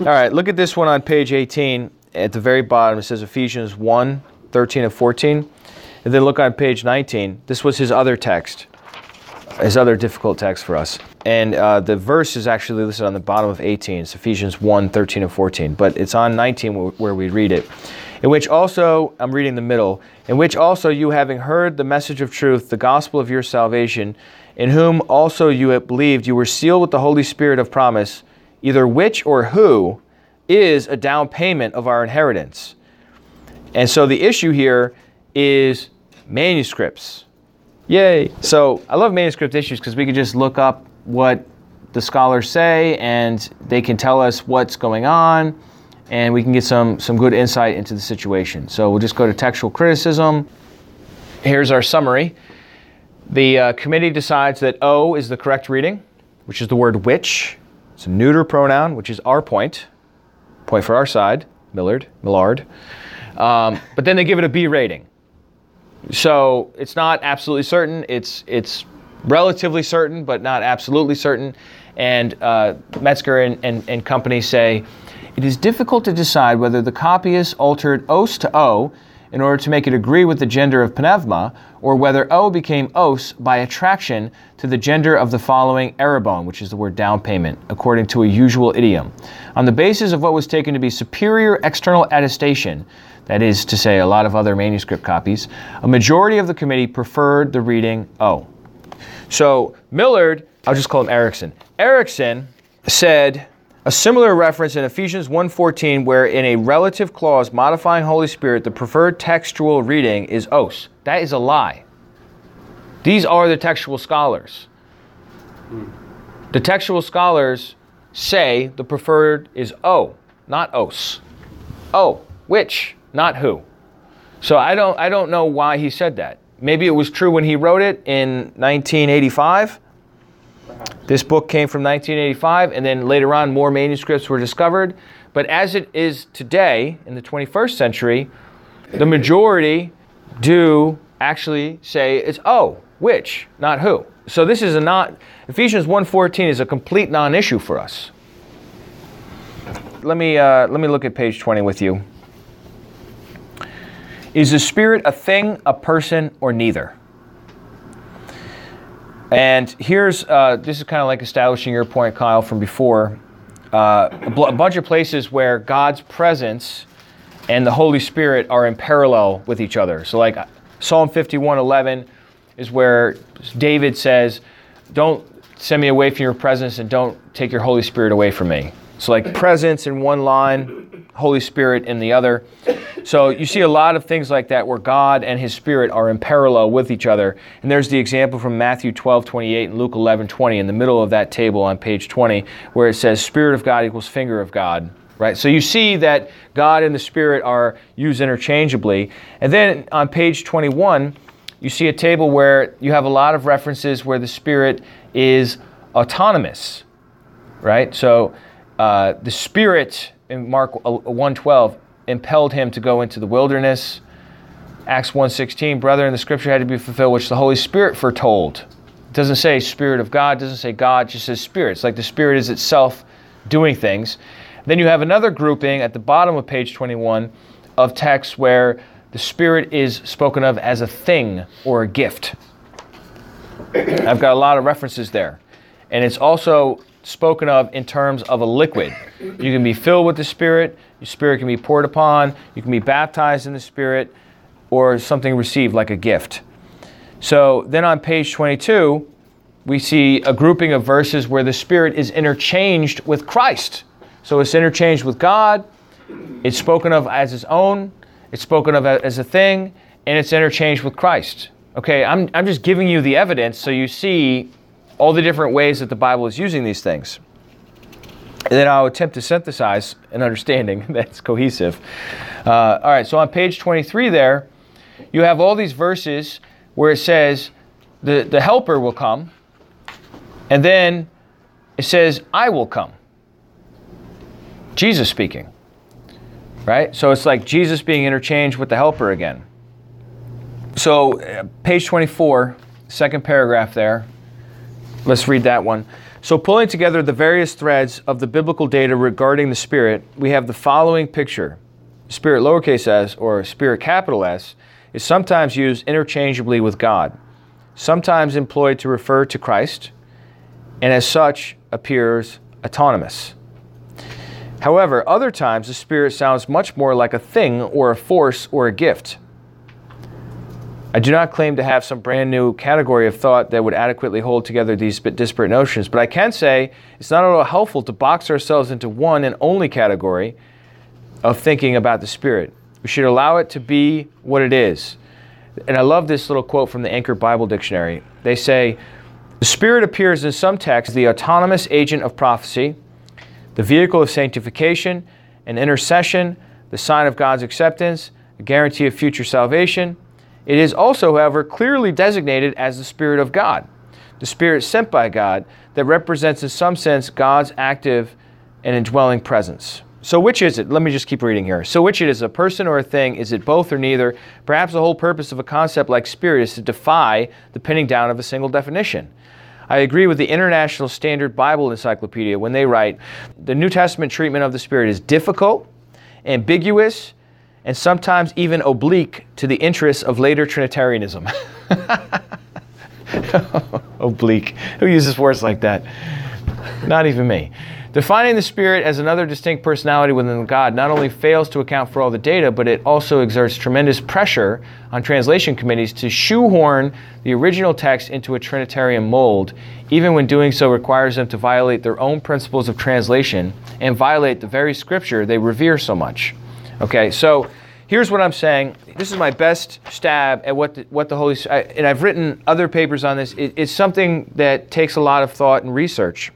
All right, look at this one on page 18. At the very bottom, it says Ephesians 1 13 and 14. And then look on page 19. This was his other text, his other difficult text for us. And uh, the verse is actually listed on the bottom of 18. It's Ephesians 1 13 and 14. But it's on 19 where we read it. In which also, I'm reading the middle, in which also you, having heard the message of truth, the gospel of your salvation, in whom also you have believed, you were sealed with the Holy Spirit of promise, either which or who is a down payment of our inheritance. And so the issue here is manuscripts. Yay! So I love manuscript issues because we can just look up what the scholars say and they can tell us what's going on and we can get some, some good insight into the situation. So we'll just go to textual criticism. Here's our summary. The uh, committee decides that O is the correct reading, which is the word which. It's a neuter pronoun, which is our point. Point for our side, Millard, Millard. Um, but then they give it a B rating. So it's not absolutely certain. It's it's relatively certain, but not absolutely certain. And uh, Metzger and, and, and company say it is difficult to decide whether the copyist altered os to o in order to make it agree with the gender of pneuma, or whether o became os by attraction to the gender of the following arabon, which is the word down payment, according to a usual idiom. On the basis of what was taken to be superior external attestation, that is to say, a lot of other manuscript copies, a majority of the committee preferred the reading O. So Millard, I'll just call him Erickson. Erickson said a similar reference in Ephesians 1:14 where in a relative clause modifying Holy Spirit the preferred textual reading is os. That is a lie. These are the textual scholars. The textual scholars say the preferred is o, not os. O, which, not who. So I don't I don't know why he said that. Maybe it was true when he wrote it in 1985. This book came from 1985, and then later on, more manuscripts were discovered. But as it is today, in the 21st century, the majority do actually say it's oh, which, not who. So this is a not Ephesians 1:14 is a complete non-issue for us. Let me uh, let me look at page 20 with you. Is the Spirit a thing, a person, or neither? And here's uh, this is kind of like establishing your point, Kyle, from before. Uh, a, bl- a bunch of places where God's presence and the Holy Spirit are in parallel with each other. So, like Psalm 51:11 is where David says, "Don't send me away from your presence, and don't take your Holy Spirit away from me." So, like presence in one line, Holy Spirit in the other. So you see a lot of things like that where God and His Spirit are in parallel with each other. And there's the example from Matthew 12, 28 and Luke 11, 20 in the middle of that table on page 20, where it says Spirit of God equals finger of God. Right? So you see that God and the Spirit are used interchangeably. And then on page 21, you see a table where you have a lot of references where the Spirit is autonomous. Right? So uh, the Spirit in Mark uh, 1:12 impelled him to go into the wilderness. Acts 1:16, brother, in the scripture had to be fulfilled, which the Holy Spirit foretold. It doesn't say Spirit of God, doesn't say God, just says Spirit. It's like the Spirit is itself doing things. Then you have another grouping at the bottom of page 21 of texts where the Spirit is spoken of as a thing or a gift. I've got a lot of references there. And it's also spoken of in terms of a liquid. You can be filled with the Spirit, your Spirit can be poured upon, you can be baptized in the Spirit, or something received like a gift. So then on page 22, we see a grouping of verses where the Spirit is interchanged with Christ. So it's interchanged with God, it's spoken of as its own, it's spoken of as a thing, and it's interchanged with Christ. Okay, I'm, I'm just giving you the evidence so you see all the different ways that the Bible is using these things. And then I'll attempt to synthesize an understanding that's cohesive. Uh, all right, so on page 23 there, you have all these verses where it says the, the helper will come, and then it says, I will come. Jesus speaking. Right? So it's like Jesus being interchanged with the helper again. So, uh, page 24, second paragraph there. Let's read that one. So, pulling together the various threads of the biblical data regarding the Spirit, we have the following picture Spirit lowercase s or Spirit capital S is sometimes used interchangeably with God, sometimes employed to refer to Christ, and as such appears autonomous. However, other times the Spirit sounds much more like a thing or a force or a gift. I do not claim to have some brand new category of thought that would adequately hold together these disparate notions, but I can say it's not at all helpful to box ourselves into one and only category of thinking about the Spirit. We should allow it to be what it is. And I love this little quote from the Anchor Bible Dictionary. They say, The Spirit appears in some texts the autonomous agent of prophecy, the vehicle of sanctification, and intercession, the sign of God's acceptance, a guarantee of future salvation it is also, however, clearly designated as the Spirit of God, the Spirit sent by God that represents, in some sense, God's active and indwelling presence. So, which is it? Let me just keep reading here. So, which it is, a person or a thing? Is it both or neither? Perhaps the whole purpose of a concept like spirit is to defy the pinning down of a single definition. I agree with the International Standard Bible Encyclopedia when they write the New Testament treatment of the Spirit is difficult, ambiguous, and sometimes even oblique to the interests of later Trinitarianism. oblique. Who uses words like that? Not even me. Defining the Spirit as another distinct personality within God not only fails to account for all the data, but it also exerts tremendous pressure on translation committees to shoehorn the original text into a Trinitarian mold, even when doing so requires them to violate their own principles of translation and violate the very scripture they revere so much. Okay, so here's what I'm saying. This is my best stab at what the, what the Holy Spirit, and I've written other papers on this. It, it's something that takes a lot of thought and research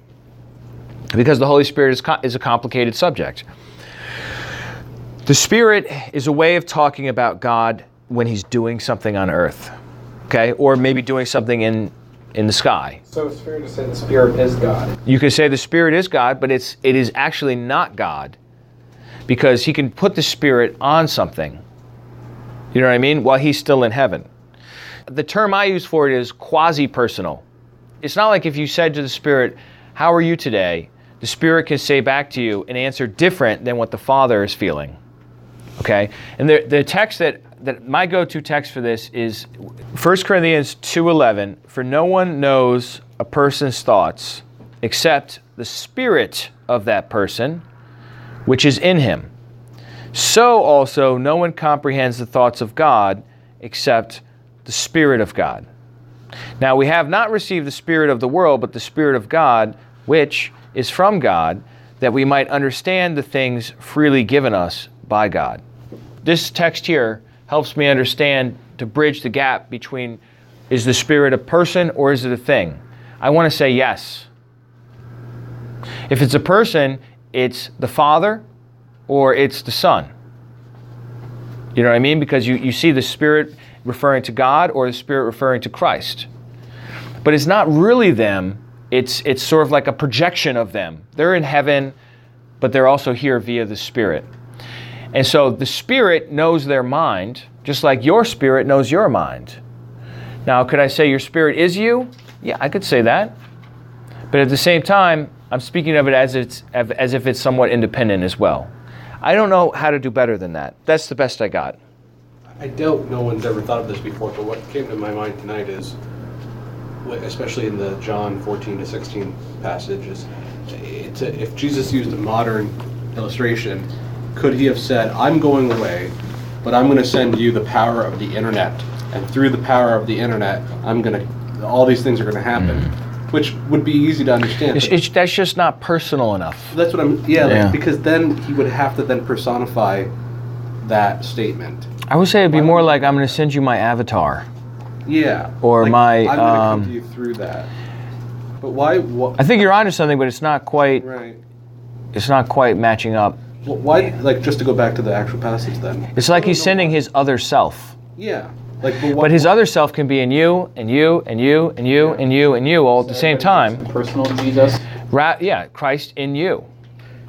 because the Holy Spirit is, is a complicated subject. The Spirit is a way of talking about God when He's doing something on earth. Okay, or maybe doing something in in the sky. So it's fair to say the Spirit is God. You could say the Spirit is God, but it's it is actually not God, because He can put the Spirit on something. You know what I mean? While He's still in heaven. The term I use for it is quasi-personal. It's not like if you said to the Spirit, "How are you today?" The Spirit can say back to you an answer different than what the Father is feeling. Okay, and the the text that that my go-to text for this is 1 Corinthians 2:11 for no one knows a person's thoughts except the spirit of that person which is in him so also no one comprehends the thoughts of God except the spirit of God now we have not received the spirit of the world but the spirit of God which is from God that we might understand the things freely given us by God this text here helps me understand to bridge the gap between is the spirit a person or is it a thing? I want to say yes. If it's a person, it's the Father or it's the Son. You know what I mean? Because you, you see the Spirit referring to God or the Spirit referring to Christ. But it's not really them, it's, it's sort of like a projection of them. They're in heaven, but they're also here via the Spirit. And so the Spirit knows their mind, just like your spirit knows your mind. Now, could I say your spirit is you? Yeah, I could say that. But at the same time, I'm speaking of it as, it's, as if it's somewhat independent as well. I don't know how to do better than that. That's the best I got. I doubt no one's ever thought of this before, but what came to my mind tonight is, especially in the John 14 to 16 passage, is it's a, if Jesus used a modern illustration, could he have said, I'm going away, but I'm going to send you the power of the internet, and through the power of the internet, I'm going to, all these things are going to happen, mm. Which would be easy to understand. It's, it's, that's just not personal enough. That's what I'm, yeah, like, because then he would have to then personify that statement. I would say it'd be more like I'm going to send you my avatar. Yeah. Or my, I'm gonna um, you through that. But why? What? I think you're onto something, but it's not quite. Right. It's not quite matching up. Well, why? Like just to go back to the actual passage, then. It's like he's sending his other self. Yeah. Like, but, But his other self can be in you, and you, and you, and you, and you, and you all at the same time. Personal Jesus. Ra- yeah, Christ in you.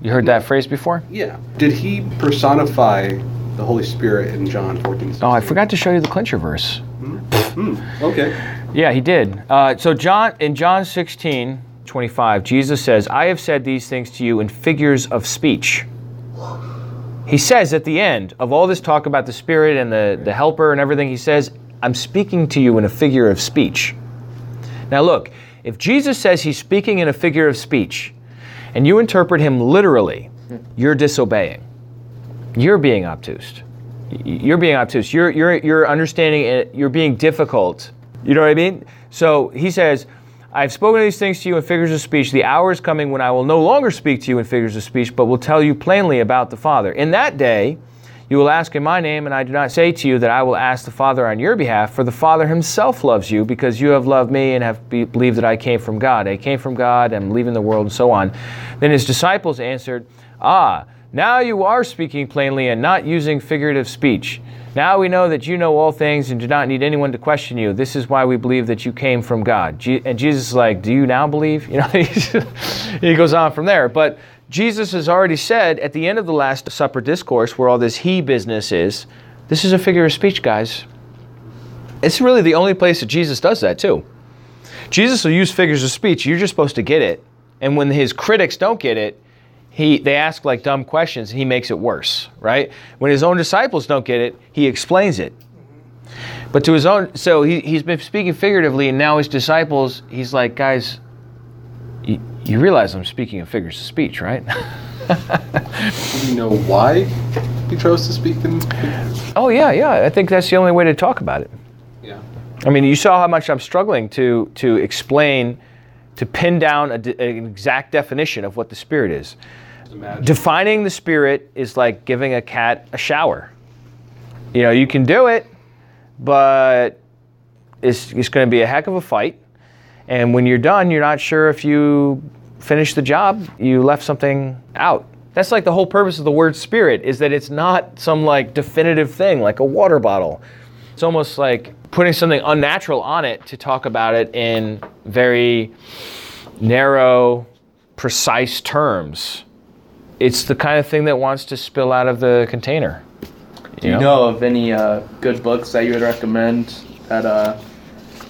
You heard that phrase before? Yeah. Did he personify the Holy Spirit in John 14? Oh, I forgot to show you the clincher verse. Hmm. Okay. Yeah, he did. Uh, so John in John 16, 25, Jesus says, I have said these things to you in figures of speech. He says at the end of all this talk about the Spirit and the, the helper and everything, he says, I'm speaking to you in a figure of speech. Now look, if Jesus says he's speaking in a figure of speech, and you interpret him literally, you're disobeying. You're being obtuse. You're being obtuse. You're, you're, you're understanding it. You're being difficult. You know what I mean? So he says, I've spoken these things to you in figures of speech. The hour is coming when I will no longer speak to you in figures of speech, but will tell you plainly about the Father. In that day, you will ask in my name, and I do not say to you that I will ask the Father on your behalf, for the Father himself loves you, because you have loved me and have be- believed that I came from God. I came from God, am leaving the world, and so on. Then his disciples answered, Ah, now you are speaking plainly and not using figurative speech. Now we know that you know all things and do not need anyone to question you. This is why we believe that you came from God. Je- and Jesus is like, Do you now believe? You know, he goes on from there. But Jesus has already said at the end of the Last Supper discourse, where all this he business is, this is a figure of speech, guys. It's really the only place that Jesus does that, too. Jesus will use figures of speech. You're just supposed to get it. And when his critics don't get it, he, they ask like dumb questions and he makes it worse, right? When his own disciples don't get it, he explains it. But to his own, so he, he's been speaking figuratively, and now his disciples, he's like, guys, you, you realize I'm speaking in figures of speech, right? Do you know why he chose to speak in? Figures? Oh, yeah, yeah. I think that's the only way to talk about it. Yeah. I mean, you saw how much I'm struggling to, to explain, to pin down a an exact definition of what the Spirit is. Defining the Spirit is like giving a cat a shower. You know, you can do it, but it's, it's going to be a heck of a fight. And when you're done, you're not sure if you finished the job, you left something out. That's like the whole purpose of the word spirit is that it's not some like definitive thing like a water bottle. It's almost like putting something unnatural on it to talk about it in very narrow, precise terms. It's the kind of thing that wants to spill out of the container. Do you know of any uh, good books that you would recommend that uh,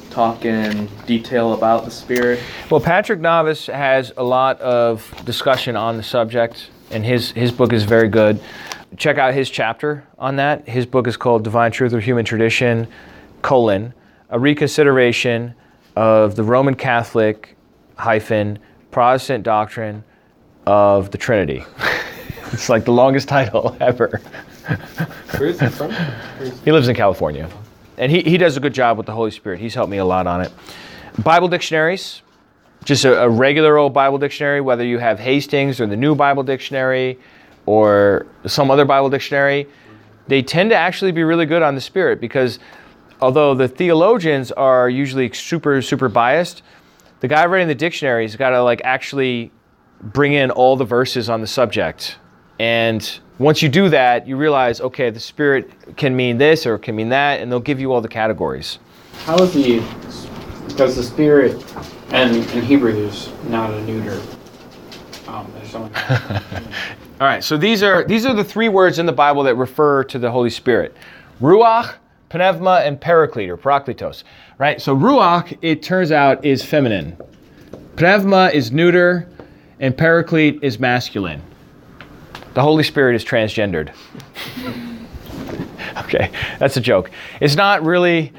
talk in detail about the Spirit? Well, Patrick Navas has a lot of discussion on the subject, and his, his book is very good. Check out his chapter on that. His book is called Divine Truth or Human Tradition, colon, a reconsideration of the Roman Catholic hyphen Protestant doctrine of the Trinity. it's like the longest title ever. Where is he from? He lives in California. And he, he does a good job with the Holy Spirit. He's helped me a lot on it. Bible dictionaries, just a, a regular old Bible dictionary, whether you have Hastings or the New Bible Dictionary or some other Bible dictionary, they tend to actually be really good on the Spirit because although the theologians are usually super, super biased, the guy writing the dictionary's got to like actually bring in all the verses on the subject. And once you do that, you realize, okay, the Spirit can mean this or can mean that, and they'll give you all the categories. How is the because the spirit and in Hebrew there's not a neuter. Um, All right, so these are these are the three words in the Bible that refer to the Holy Spirit: ruach, pneuma, and paraclete or parakletos. Right. So ruach, it turns out, is feminine. Pneuma is neuter, and paraclete is masculine. The Holy Spirit is transgendered. okay, that's a joke. It's not really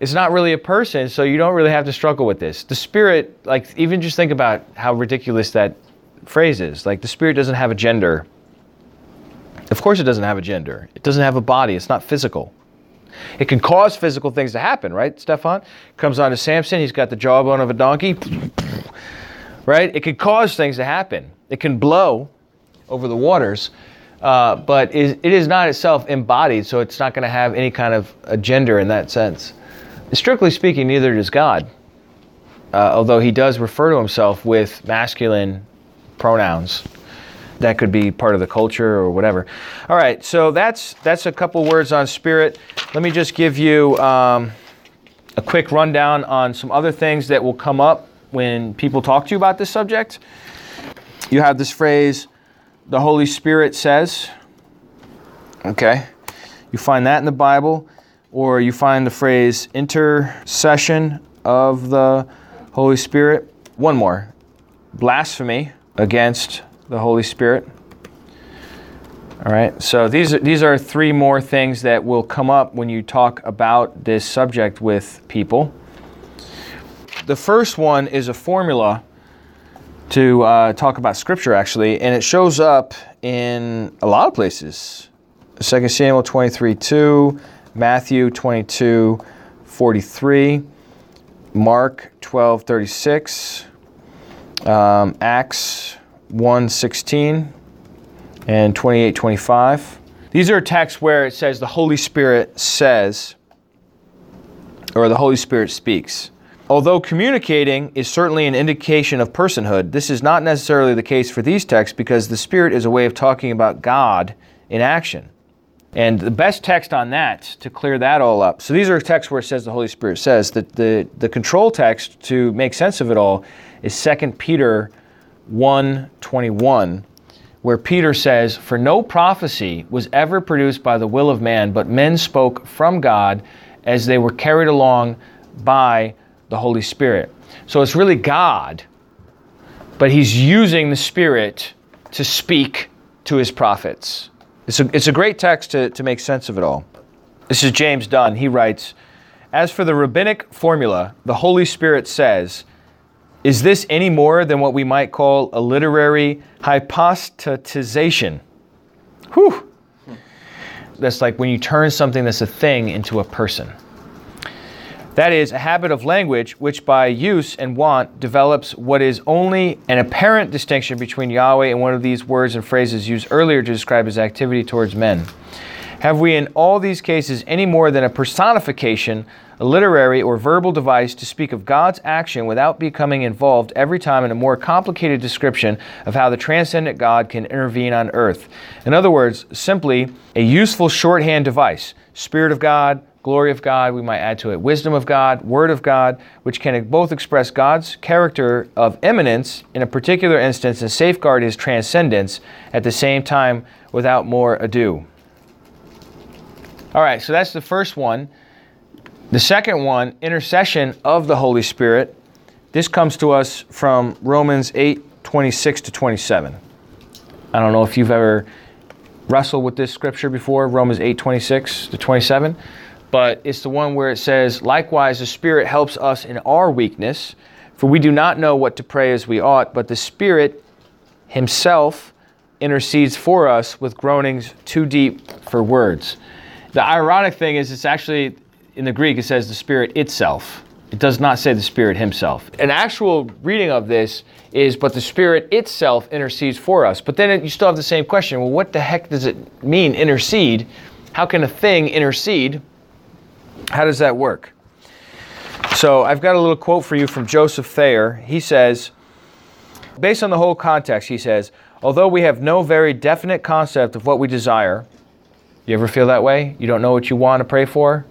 it's not really a person, so you don't really have to struggle with this. The spirit, like even just think about how ridiculous that phrase is. Like the spirit doesn't have a gender. Of course it doesn't have a gender. It doesn't have a body. It's not physical. It can cause physical things to happen, right, Stefan? Comes on to Samson, he's got the jawbone of a donkey. Right? It can cause things to happen. It can blow over the waters, uh, but it is not itself embodied, so it's not going to have any kind of a gender in that sense. Strictly speaking, neither does God, uh, although he does refer to himself with masculine pronouns. That could be part of the culture or whatever. All right, so that's that's a couple words on spirit. Let me just give you um, a quick rundown on some other things that will come up when people talk to you about this subject. You have this phrase, the Holy Spirit says. Okay, you find that in the Bible, or you find the phrase intercession of the Holy Spirit. One more, blasphemy against the Holy Spirit. All right, so these are, these are three more things that will come up when you talk about this subject with people. The first one is a formula to uh, talk about Scripture, actually, and it shows up in a lot of places 2 Samuel 23 2, Matthew 22 43, Mark 12 36, um, Acts 1:16 and 28:25. These are texts where it says the Holy Spirit says or the Holy Spirit speaks. Although communicating is certainly an indication of personhood, this is not necessarily the case for these texts because the Spirit is a way of talking about God in action. And the best text on that to clear that all up. So these are texts where it says the Holy Spirit says that the, the control text to make sense of it all is 2 Peter 1:21 where Peter says for no prophecy was ever produced by the will of man but men spoke from God as they were carried along by the Holy Spirit. So it's really God but he's using the Spirit to speak to his prophets. It's a, it's a great text to, to make sense of it all. This is James Dunn. He writes As for the rabbinic formula, the Holy Spirit says, is this any more than what we might call a literary hypostatization? Whew. That's like when you turn something that's a thing into a person. That is, a habit of language which by use and want develops what is only an apparent distinction between Yahweh and one of these words and phrases used earlier to describe his activity towards men. Have we in all these cases any more than a personification, a literary or verbal device to speak of God's action without becoming involved every time in a more complicated description of how the transcendent God can intervene on earth? In other words, simply a useful shorthand device Spirit of God, glory of God. We might add to it wisdom of God, word of God, which can both express God's character of immanence in a particular instance and safeguard his transcendence at the same time without more ado. All right, so that's the first one. The second one, intercession of the Holy Spirit. This comes to us from Romans 8 26 to 27. I don't know if you've ever wrestled with this scripture before, Romans 8 26 to 27, but it's the one where it says, Likewise, the Spirit helps us in our weakness, for we do not know what to pray as we ought, but the Spirit Himself intercedes for us with groanings too deep for words. The ironic thing is, it's actually in the Greek, it says the Spirit itself. It does not say the Spirit Himself. An actual reading of this is, but the Spirit itself intercedes for us. But then it, you still have the same question well, what the heck does it mean, intercede? How can a thing intercede? How does that work? So I've got a little quote for you from Joseph Thayer. He says, based on the whole context, he says, although we have no very definite concept of what we desire, you ever feel that way? You don't know what you want to pray for?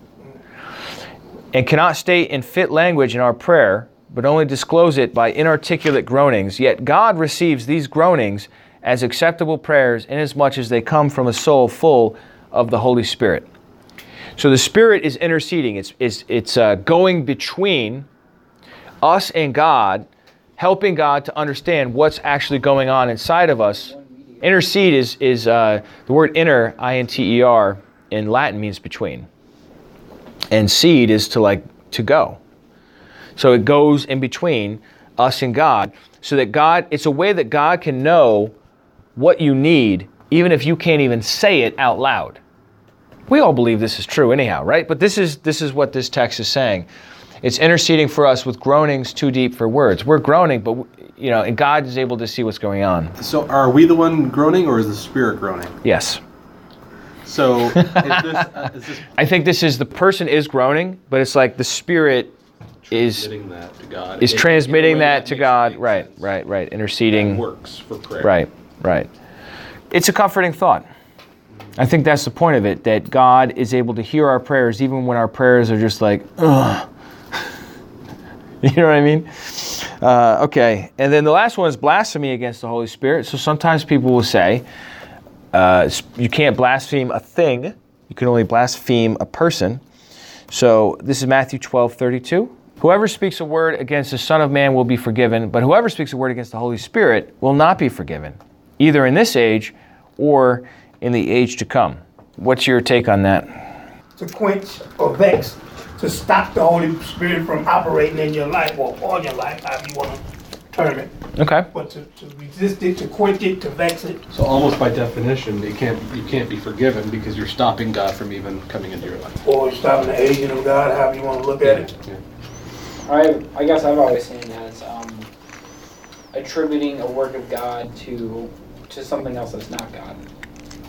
And cannot state in fit language in our prayer, but only disclose it by inarticulate groanings. Yet God receives these groanings as acceptable prayers inasmuch as they come from a soul full of the Holy Spirit. So the Spirit is interceding, it's, it's, it's uh, going between us and God, helping God to understand what's actually going on inside of us. Intercede is, is uh, the word inter, I N T E R, in Latin means between. And seed is to like to go. So it goes in between us and God so that God, it's a way that God can know what you need even if you can't even say it out loud. We all believe this is true anyhow, right? But this is this is what this text is saying. It's interceding for us with groanings too deep for words. We're groaning, but you know, and God is able to see what's going on. So are we the one groaning or is the Spirit groaning? Yes. So is this, uh, is this I think this is the person is groaning, but it's like the spirit is transmitting that to God? is in- in transmitting way that to God. Right, sense. right, right. That Interceding. works for prayer. Right, right. It's a comforting thought. I think that's the point of it that God is able to hear our prayers even when our prayers are just like, ugh. you know what I mean? Uh, okay. And then the last one is blasphemy against the Holy Spirit. So sometimes people will say, uh, you can't blaspheme a thing, you can only blaspheme a person. So this is Matthew 12 32. Whoever speaks a word against the Son of Man will be forgiven, but whoever speaks a word against the Holy Spirit will not be forgiven, either in this age or in the age to come. What's your take on that? to quench or vex, to stop the Holy Spirit from operating in your life or on your life, however you want to term it. Okay. But to, to resist it, to quench it, to vex it. So almost by definition, it can't you can't be forgiven because you're stopping God from even coming into your life. Or you're stopping the agent of God, however you want to look at it. Yeah. I I guess I've always seen it as um, attributing a work of God to to something else that's not God.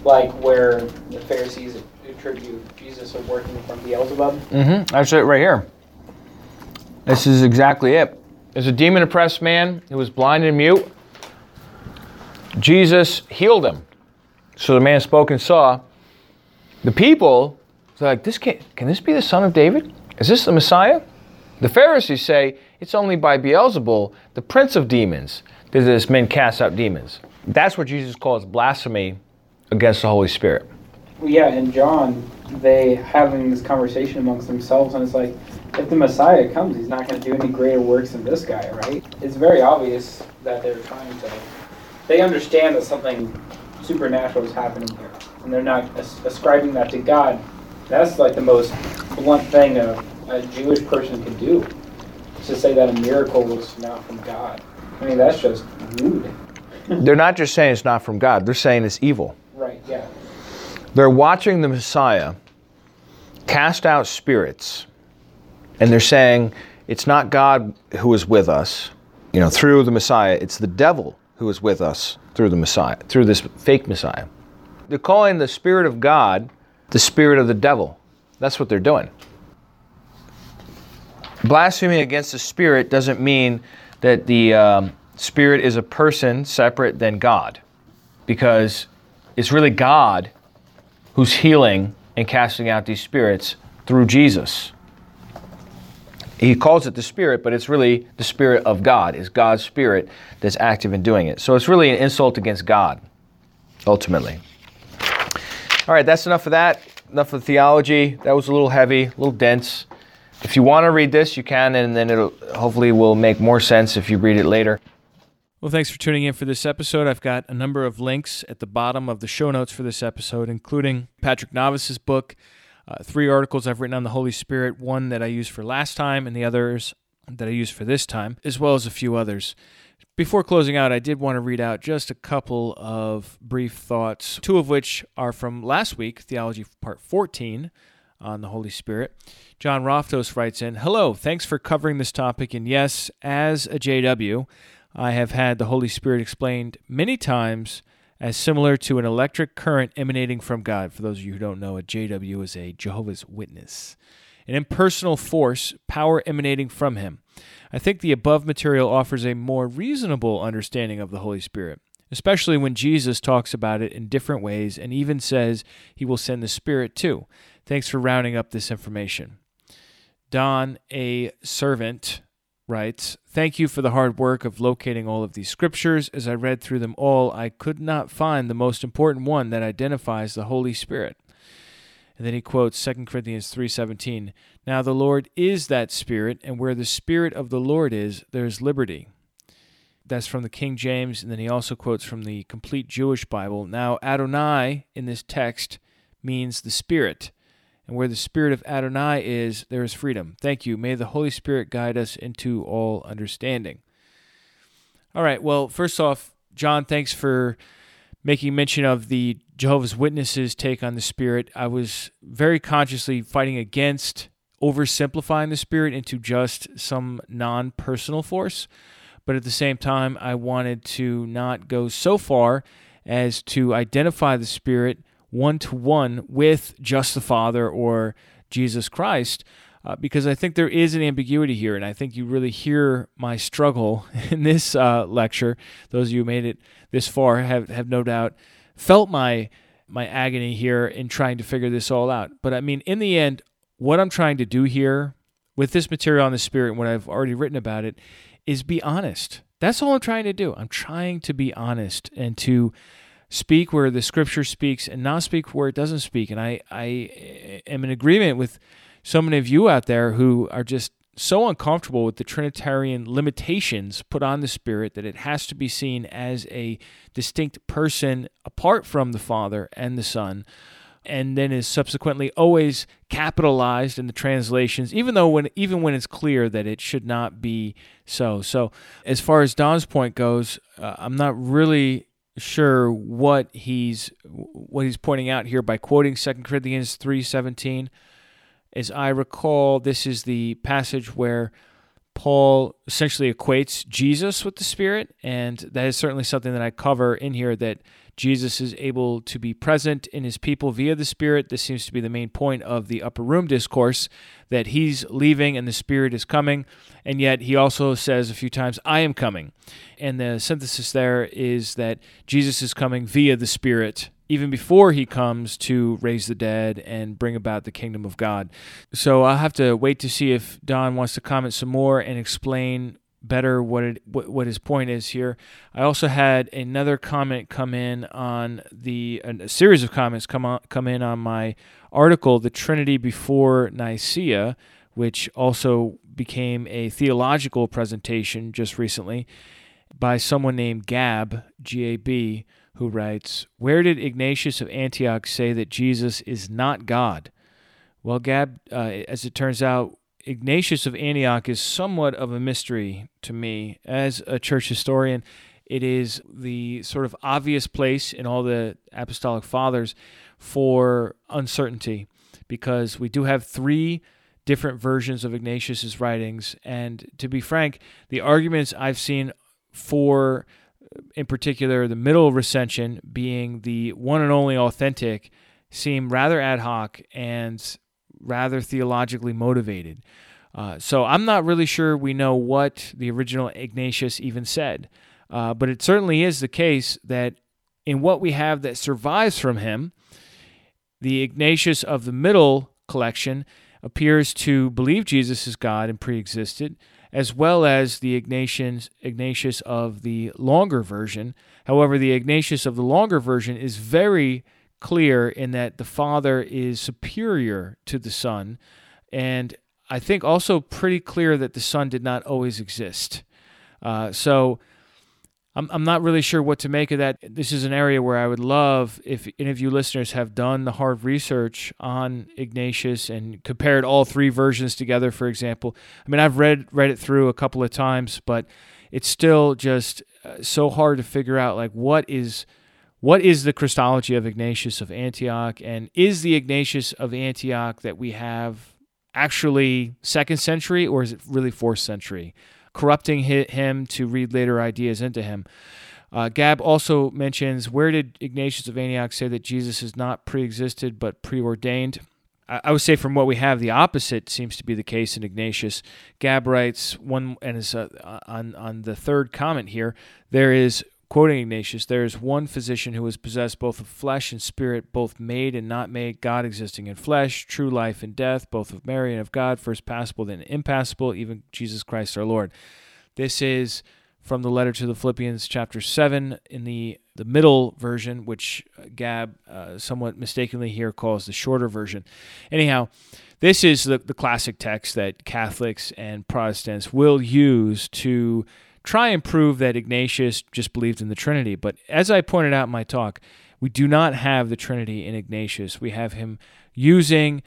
Like where the Pharisees attribute Jesus of working from Beelzebub. Mm-hmm. That's it right here. This is exactly it. There's a demon oppressed man who was blind and mute. Jesus healed him. So the man spoke and saw. The people, they're like, this can, can this be the son of David? Is this the Messiah? The Pharisees say it's only by Beelzebul, the prince of demons, that this man casts out demons. That's what Jesus calls blasphemy against the Holy Spirit. Yeah, and John, they having this conversation amongst themselves, and it's like, if the Messiah comes, he's not going to do any greater works than this guy, right? It's very obvious that they're trying to. They understand that something supernatural is happening here, and they're not as- ascribing that to God. That's like the most blunt thing a, a Jewish person could do, to say that a miracle was not from God. I mean, that's just rude. They're not just saying it's not from God, they're saying it's evil. Right, yeah. They're watching the Messiah cast out spirits, and they're saying it's not God who is with us, you know, through the Messiah. It's the devil who is with us through the Messiah, through this fake Messiah. They're calling the Spirit of God the Spirit of the devil. That's what they're doing. Blasphemy against the Spirit doesn't mean that the um, Spirit is a person separate than God, because it's really God who's healing and casting out these spirits through Jesus. He calls it the Spirit, but it's really the Spirit of God. It's God's Spirit that's active in doing it. So it's really an insult against God, ultimately. All right, that's enough of that. Enough of theology. That was a little heavy, a little dense. If you want to read this, you can, and then it'll hopefully will make more sense if you read it later. Well, thanks for tuning in for this episode. I've got a number of links at the bottom of the show notes for this episode, including Patrick Navas's book, uh, three articles I've written on the Holy Spirit, one that I used for last time, and the others that I used for this time, as well as a few others. Before closing out, I did want to read out just a couple of brief thoughts, two of which are from last week, Theology Part 14 on the Holy Spirit. John Roftos writes in Hello, thanks for covering this topic. And yes, as a JW, I have had the Holy Spirit explained many times as similar to an electric current emanating from God. For those of you who don't know, a JW is a Jehovah's Witness, an impersonal force, power emanating from Him. I think the above material offers a more reasonable understanding of the Holy Spirit, especially when Jesus talks about it in different ways and even says He will send the Spirit too. Thanks for rounding up this information. Don, a servant, writes Thank you for the hard work of locating all of these scriptures. As I read through them all, I could not find the most important one that identifies the Holy Spirit. And then he quotes 2 Corinthians 3:17. Now the Lord is that spirit, and where the spirit of the Lord is, there is liberty. That's from the King James, and then he also quotes from the complete Jewish Bible. Now Adonai in this text means the spirit. And where the Spirit of Adonai is, there is freedom. Thank you. May the Holy Spirit guide us into all understanding. All right. Well, first off, John, thanks for making mention of the Jehovah's Witnesses' take on the Spirit. I was very consciously fighting against oversimplifying the Spirit into just some non personal force. But at the same time, I wanted to not go so far as to identify the Spirit one to one with just the Father or Jesus Christ. Uh, because I think there is an ambiguity here, and I think you really hear my struggle in this uh, lecture. Those of you who made it this far have, have no doubt felt my my agony here in trying to figure this all out. But I mean, in the end, what I'm trying to do here with this material on the Spirit, and what I've already written about it, is be honest. That's all I'm trying to do. I'm trying to be honest and to speak where the scripture speaks and not speak where it doesn't speak. And I, I am in agreement with so many of you out there who are just so uncomfortable with the Trinitarian limitations put on the Spirit that it has to be seen as a distinct person apart from the Father and the Son, and then is subsequently always capitalized in the translations, even though when even when it's clear that it should not be so. So, as far as Don's point goes, uh, I'm not really sure what he's what he's pointing out here by quoting 2 Corinthians 3:17 as I recall this is the passage where Paul essentially equates Jesus with the Spirit and that is certainly something that I cover in here that Jesus is able to be present in his people via the Spirit. This seems to be the main point of the upper room discourse that he's leaving and the Spirit is coming. And yet he also says a few times, I am coming. And the synthesis there is that Jesus is coming via the Spirit even before he comes to raise the dead and bring about the kingdom of God. So I'll have to wait to see if Don wants to comment some more and explain better what it what, what his point is here. I also had another comment come in on the a series of comments come on come in on my article, The Trinity Before Nicaea, which also became a theological presentation just recently by someone named Gab G A B who writes, "Where did Ignatius of Antioch say that Jesus is not God?" Well, Gab, uh, as it turns out, Ignatius of Antioch is somewhat of a mystery to me. As a church historian, it is the sort of obvious place in all the apostolic fathers for uncertainty because we do have three different versions of Ignatius's writings and to be frank, the arguments I've seen for uh, in particular the middle recension being the one and only authentic seem rather ad hoc and rather theologically motivated. Uh, so I'm not really sure we know what the original Ignatius even said, uh, but it certainly is the case that in what we have that survives from him, the Ignatius of the middle collection appears to believe Jesus is God and pre existed, as well as the Ignatians, Ignatius of the longer version. However, the Ignatius of the longer version is very clear in that the Father is superior to the Son, and I think also pretty clear that the Son did not always exist. Uh, so I'm, I'm not really sure what to make of that. This is an area where I would love if any of you listeners have done the hard research on Ignatius and compared all three versions together, for example. I mean, I've read read it through a couple of times, but it's still just uh, so hard to figure out like what is what is the Christology of Ignatius of Antioch, and is the Ignatius of Antioch that we have actually second century, or is it really fourth century? corrupting him to read later ideas into him. Uh, Gab also mentions where did Ignatius of Antioch say that Jesus is not pre existed but preordained? I, would say from what we have, the opposite seems to be the case in Ignatius. Gab writes one and is uh, on on the third comment here. There is Quoting Ignatius, there is one physician who is possessed both of flesh and spirit, both made and not made, God existing in flesh, true life and death, both of Mary and of God, first passible, then impassible, even Jesus Christ our Lord. This is from the letter to the Philippians, chapter 7, in the, the middle version, which Gab uh, somewhat mistakenly here calls the shorter version. Anyhow, this is the, the classic text that Catholics and Protestants will use to try and prove that Ignatius just believed in the Trinity. But as I pointed out in my talk, we do not have the Trinity in Ignatius. We have him using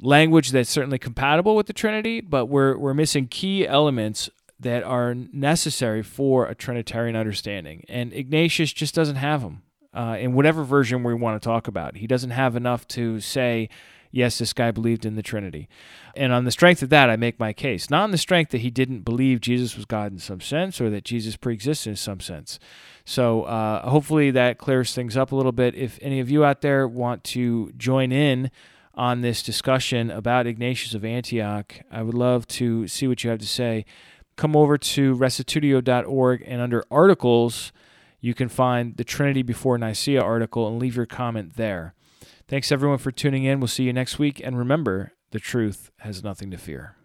language that's certainly compatible with the Trinity, but we're, we're missing key elements that are necessary for a Trinitarian understanding. And Ignatius just doesn't have them uh, in whatever version we want to talk about. He doesn't have enough to say, yes, this guy believed in the Trinity. And on the strength of that, I make my case. Not on the strength that he didn't believe Jesus was God in some sense or that Jesus preexisted in some sense. So uh, hopefully that clears things up a little bit. If any of you out there want to join in on this discussion about Ignatius of Antioch, I would love to see what you have to say. Come over to restitutio.org and under articles, you can find the Trinity Before Nicaea article and leave your comment there. Thanks everyone for tuning in. We'll see you next week. And remember, the truth has nothing to fear.